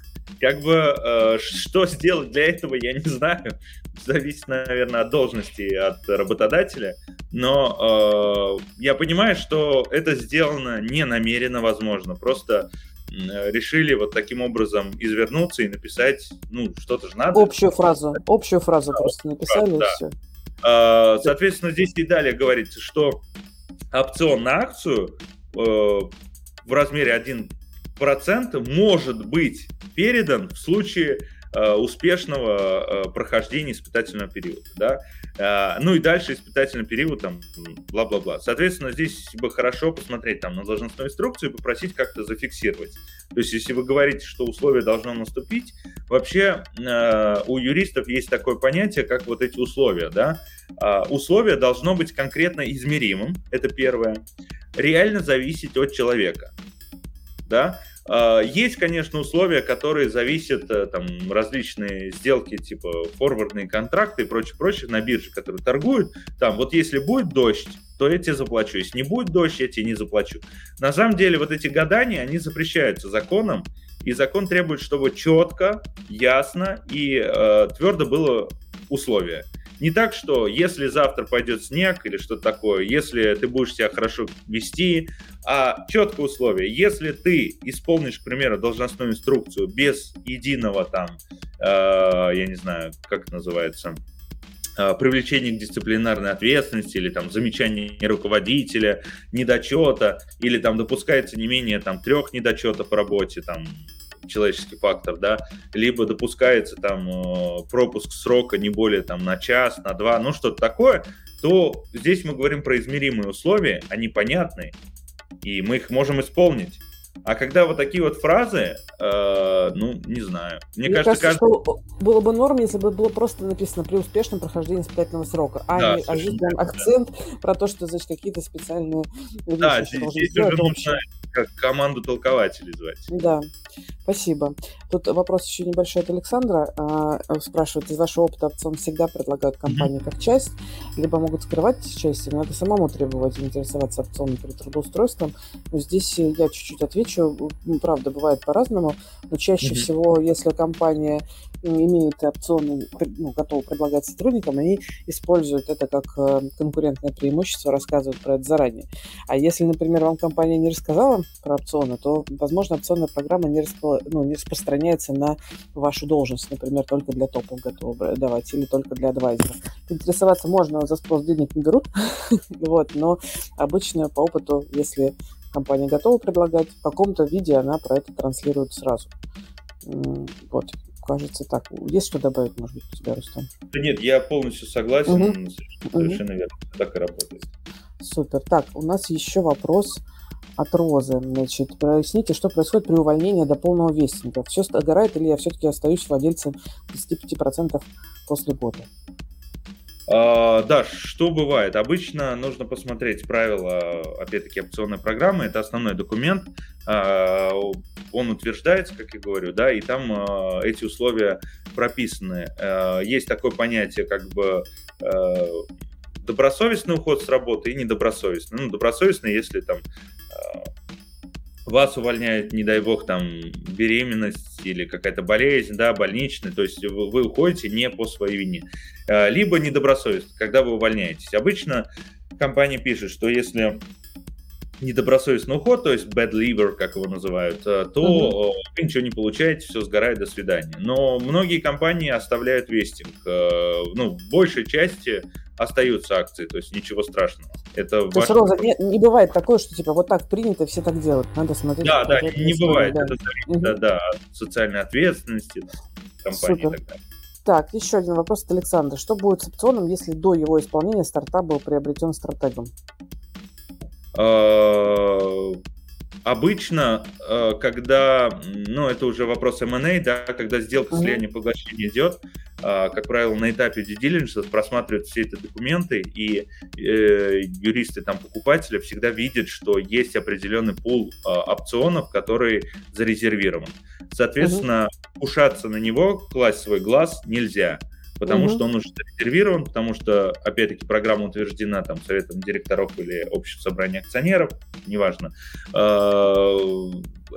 Как бы, э, что сделать для этого, я не знаю. Зависит, наверное, от должности, от работодателя. Но э, я понимаю, что это сделано не намеренно, возможно. Просто решили вот таким образом извернуться и написать, ну, что-то же надо. Общую фразу, общую фразу да, просто написали да. и все. Э, соответственно, здесь и далее говорится, что опцион на акцию э, в размере 1 процент может быть передан в случае э, успешного э, прохождения испытательного периода, да, э, ну и дальше испытательный период, там, бла-бла-бла. Соответственно, здесь бы хорошо посмотреть там на должностную инструкцию и попросить как-то зафиксировать. То есть, если вы говорите, что условие должно наступить, вообще у юристов есть такое понятие, как вот эти условия, да, условие должно быть конкретно измеримым, это первое, реально зависеть от человека да. А, есть, конечно, условия, которые зависят, э, там, различные сделки, типа форвардные контракты и прочее, прочее на бирже, которые торгуют. Там, вот если будет дождь, то я тебе заплачу. Если не будет дождь, я тебе не заплачу. На самом деле, вот эти гадания, они запрещаются законом, и закон требует, чтобы четко, ясно и э, твердо было условие. Не так, что если завтра пойдет снег или что-то такое, если ты будешь себя хорошо вести, а четкое условие. Если ты исполнишь, к примеру, должностную инструкцию без единого там, э, я не знаю, как это называется, э, привлечение к дисциплинарной ответственности или там замечание руководителя, недочета, или там допускается не менее там трех недочетов в работе, там человеческий фактор, да, либо допускается там э, пропуск срока не более там на час, на два, ну что-то такое, то здесь мы говорим про измеримые условия, они понятные, и мы их можем исполнить. А когда вот такие вот фразы, э, ну, не знаю. Мне, Мне кажется, кажется каждый... что было бы норм, если бы было просто написано при успешном прохождении испытательного срока, а да, не а здесь прям акцент да. про то, что, значит, какие-то специальные Да, здесь, здесь уже нужно как команду толкователей звать. Да. Спасибо. Тут вопрос еще небольшой от Александра. А, спрашивает, из вашего опыта опцион всегда предлагают компании как часть, либо могут скрывать части, но надо самому требовать интересоваться опционом при трудоустройством. Но здесь я чуть-чуть отвечу. Правда, бывает по-разному, но чаще mm-hmm. всего, если компания имеет опционы, ну, готовы предлагать сотрудникам, они используют это как э, конкурентное преимущество, рассказывают про это заранее. А если, например, вам компания не рассказала про опционы, то, возможно, опционная программа не, распро... ну, не распространяется на вашу должность, например, только для топов готовы давать или только для адвайзера. Интересоваться можно, за спрос денег не берут, [LAUGHS] вот, но обычно по опыту, если компания готова предлагать, в каком-то виде она про это транслирует сразу. Вот, кажется так. Есть что добавить, может быть, у тебя, Рустам? Да нет, я полностью согласен. Угу. Совершенно угу. верно. Так и работает. Супер. Так, у нас еще вопрос от Розы. Значит, проясните, что происходит при увольнении до полного вестника. Все догорает или я все-таки остаюсь владельцем 25% после года? А, да, что бывает? Обычно нужно посмотреть правила, опять-таки, опционной программы. Это основной документ. А, он утверждается, как я говорю, да, и там а, эти условия прописаны. А, есть такое понятие, как бы а, добросовестный уход с работы и недобросовестный. Ну, добросовестный, если там а, вас увольняет, не дай бог, там беременность или какая-то болезнь, да, больничная, то есть вы, вы уходите не по своей вине. А, либо недобросовестно, когда вы увольняетесь. Обычно компания пишет, что если недобросовестный уход, то есть bad lever, как его называют, э, то uh-huh. вы ничего не получаете, все сгорает, до свидания. Но многие компании оставляют вестинг. Э, ну, в большей части остаются акции, то есть ничего страшного. Это то есть, Роза, не, не бывает такое, что типа вот так принято, все так делают. Надо смотреть. Да, да, не, не бывает. Да. Это зависит угу. да, да, от социальной ответственности компании Супер. и так далее. Так, еще один вопрос от Александра. Что будет с опционом, если до его исполнения стартап был приобретен стратегом? А, обычно, э, когда, ну, это уже вопрос M&A, да, когда сделка слияния поглощения идет, а, как правило, на этапе due diligence просматривают все эти документы, и э, юристы там покупателя всегда видят, что есть определенный пул э, опционов, который зарезервирован. Соответственно, uh-huh. кушаться на него, класть свой глаз нельзя потому угу. что он уже зарезервирован, потому что, опять-таки, программа утверждена там советом директоров или общим собранием акционеров, неважно. Э,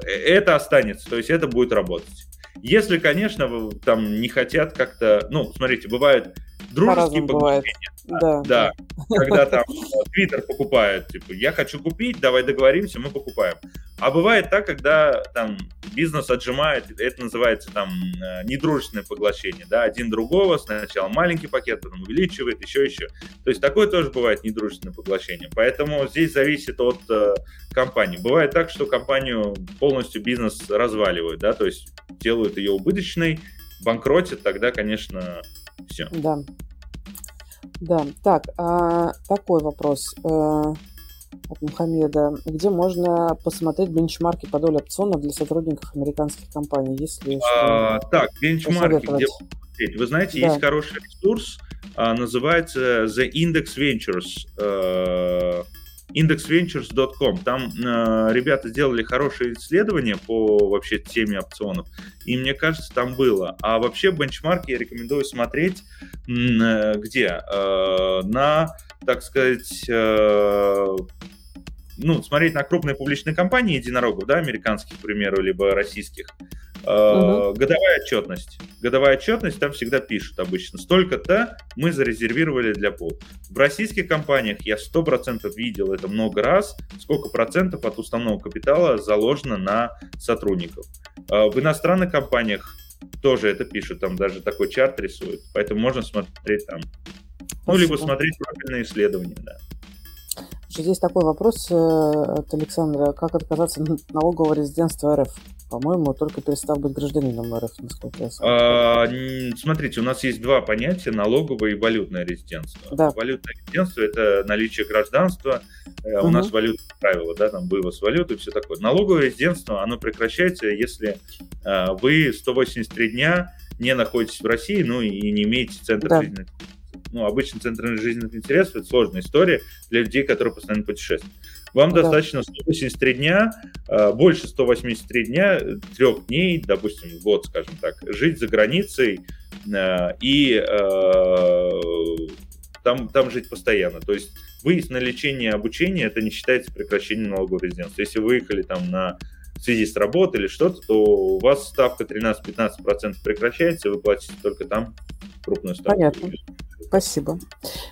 это останется, то есть это будет работать. Если, конечно, там не хотят как-то, ну, смотрите, бывает дружеские бывает. Да, да. Когда [LAUGHS] там Твиттер покупает, типа, я хочу купить, давай договоримся, мы покупаем. А бывает так, когда там бизнес отжимает, это называется там э, недружественное поглощение, да, один другого, сначала маленький пакет, потом увеличивает, еще, еще. То есть такое тоже бывает недружественное поглощение. Поэтому здесь зависит от э, компании. Бывает так, что компанию полностью бизнес разваливают, да, то есть делают ее убыточной, банкротят, тогда, конечно, все. Да. Да, так, а, такой вопрос э, от Мухаммеда. Где можно посмотреть бенчмарки по доле опционов для сотрудников американских компаний? Если а, так, бенчмарки, где посмотреть? Вы знаете, да. есть хороший ресурс, а, называется The Index Ventures. Э, indexventures.com. Там э, ребята сделали хорошее исследование по вообще теме опционов, и мне кажется, там было. А вообще бенчмарки я рекомендую смотреть э, где? Э, на, так сказать, э, ну, смотреть на крупные публичные компании единорогов, да, американских, к примеру, либо российских, Угу. Годовая отчетность. Годовая отчетность там всегда пишут обычно. Столько-то мы зарезервировали для пол. В российских компаниях я 100% видел это много раз, сколько процентов от уставного капитала заложено на сотрудников. А, в иностранных компаниях тоже это пишут, там даже такой чарт рисуют, поэтому можно смотреть там. Ну, либо смотреть профильные исследования, да. Здесь такой вопрос э, от Александра. Как отказаться от налогового резидентства РФ? По-моему, только перестав быть гражданином РФ, насколько я знаю. А, смотрите, у нас есть два понятия, налоговое и валютное резидентство. Да. Валютное резидентство – это наличие гражданства, угу. у нас валютные правила, да, там вывоз валюты и все такое. Налоговое резидентство, оно прекращается, если а, вы 183 дня не находитесь в России, ну и не имеете центр да. жизненных ну, обычно центр жизненных интересов – это сложная история для людей, которые постоянно путешествуют. Вам да. достаточно 183 дня, э, больше 183 дня, трех дней, допустим, год, скажем так, жить за границей э, и там, там жить постоянно. То есть выезд на лечение и обучение, это не считается прекращением налогового резидентства. Если вы выехали там на в связи с работой или что-то, то у вас ставка 13-15% прекращается, и вы платите только там крупную ставку. Понятно. Спасибо.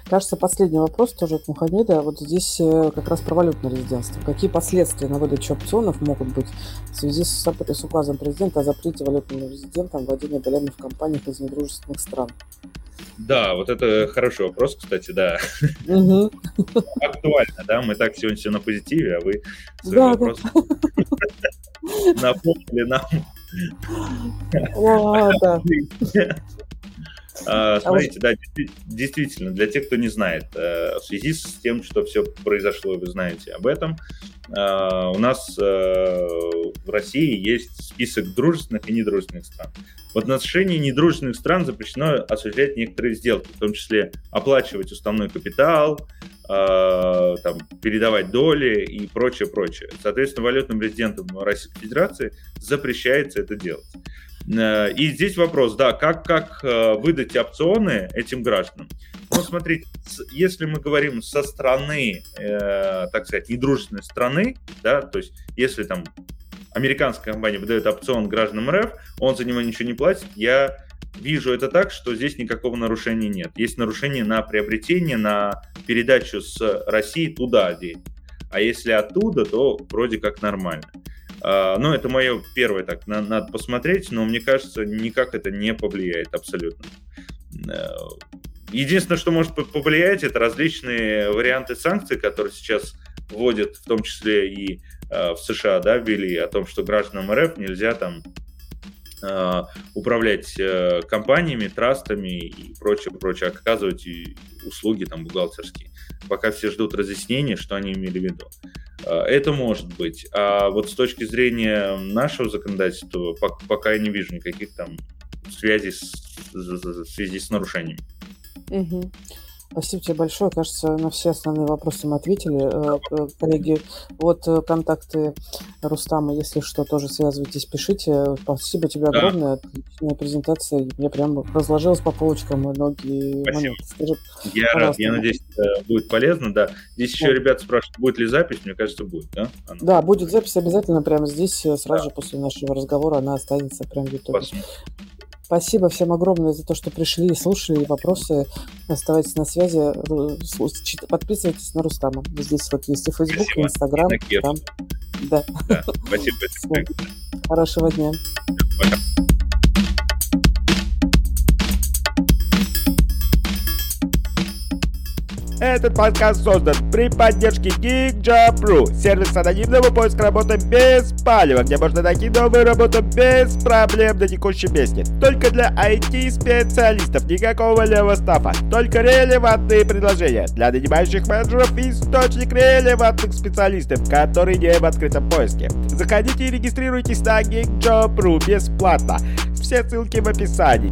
Кажется, последний вопрос тоже от Мухаммеда. Вот здесь э, как раз про валютное резидентство. Какие последствия на выдачу опционов могут быть в связи с, с указом президента о запрете валютным резидентам владения долями в компаниях из недружественных стран? Да, вот это хороший вопрос, кстати, да. Актуально, да? Мы так сегодня все на позитиве, а вы свой да, вопрос [LAUGHS] напомнили нам. А, смотрите, да, действительно, для тех, кто не знает, э, в связи с тем, что все произошло, вы знаете об этом, э, у нас э, в России есть список дружественных и недружественных стран. В отношении недружественных стран запрещено осуществлять некоторые сделки, в том числе оплачивать уставной капитал, там, передавать доли и прочее, прочее. Соответственно, валютным резидентам Российской Федерации запрещается это делать. Э, и здесь вопрос, да, как, как э, выдать опционы этим гражданам? Ну, смотрите, если мы говорим со стороны, э, так сказать, недружественной страны, да, то есть если там американская компания выдает опцион гражданам РФ, он за него ничего не платит, я вижу это так, что здесь никакого нарушения нет. Есть нарушение на приобретение, на передачу с России туда денег. А если оттуда, то вроде как нормально. А, ну, это мое первое, так, надо посмотреть, но мне кажется, никак это не повлияет абсолютно. Э, единственное, что может повлиять, это различные варианты санкций, которые сейчас вводят, в том числе и э, в США, да, ввели о том, что гражданам РФ нельзя там э, управлять компаниями, трастами и прочее, прочее, оказывать услуги там бухгалтерские. Пока все ждут разъяснения, что они имели в виду. Э, это может быть. А вот с точки зрения нашего законодательства пока я не вижу никаких там связей с, в связи с нарушениями. Угу. Спасибо тебе большое. Кажется, на все основные вопросы мы ответили. Э, э, коллеги, вот э, контакты Рустама, если что, тоже связывайтесь, пишите. Спасибо тебе да. огромное. Отличная презентация. Я прям разложилась по полочкам многие Спасибо. моменты. Скажи, я рад. Я надеюсь, будет полезно. Да. Здесь еще вот. ребята спрашивают, будет ли запись. Мне кажется, будет, да? Она. Да, будет запись обязательно прямо здесь. Сразу да. же после нашего разговора она останется прямо в YouTube. Спасибо всем огромное за то, что пришли и слушали вопросы. Оставайтесь на связи, подписывайтесь на Рустама. Здесь вот есть и Facebook, и. Там. Да. да. Спасибо. [LAUGHS] Хорошего дня. Пока. Этот подкаст создан при поддержке GeekJob.ru, сервис анонимного поиска работы без палева, где можно найти новую работу без проблем на текущем месте. Только для IT-специалистов, никакого левого стафа, только релевантные предложения для нанимающих менеджеров и источник релевантных специалистов, которые не в открытом поиске. Заходите и регистрируйтесь на GeekJob.ru бесплатно. Все ссылки в описании.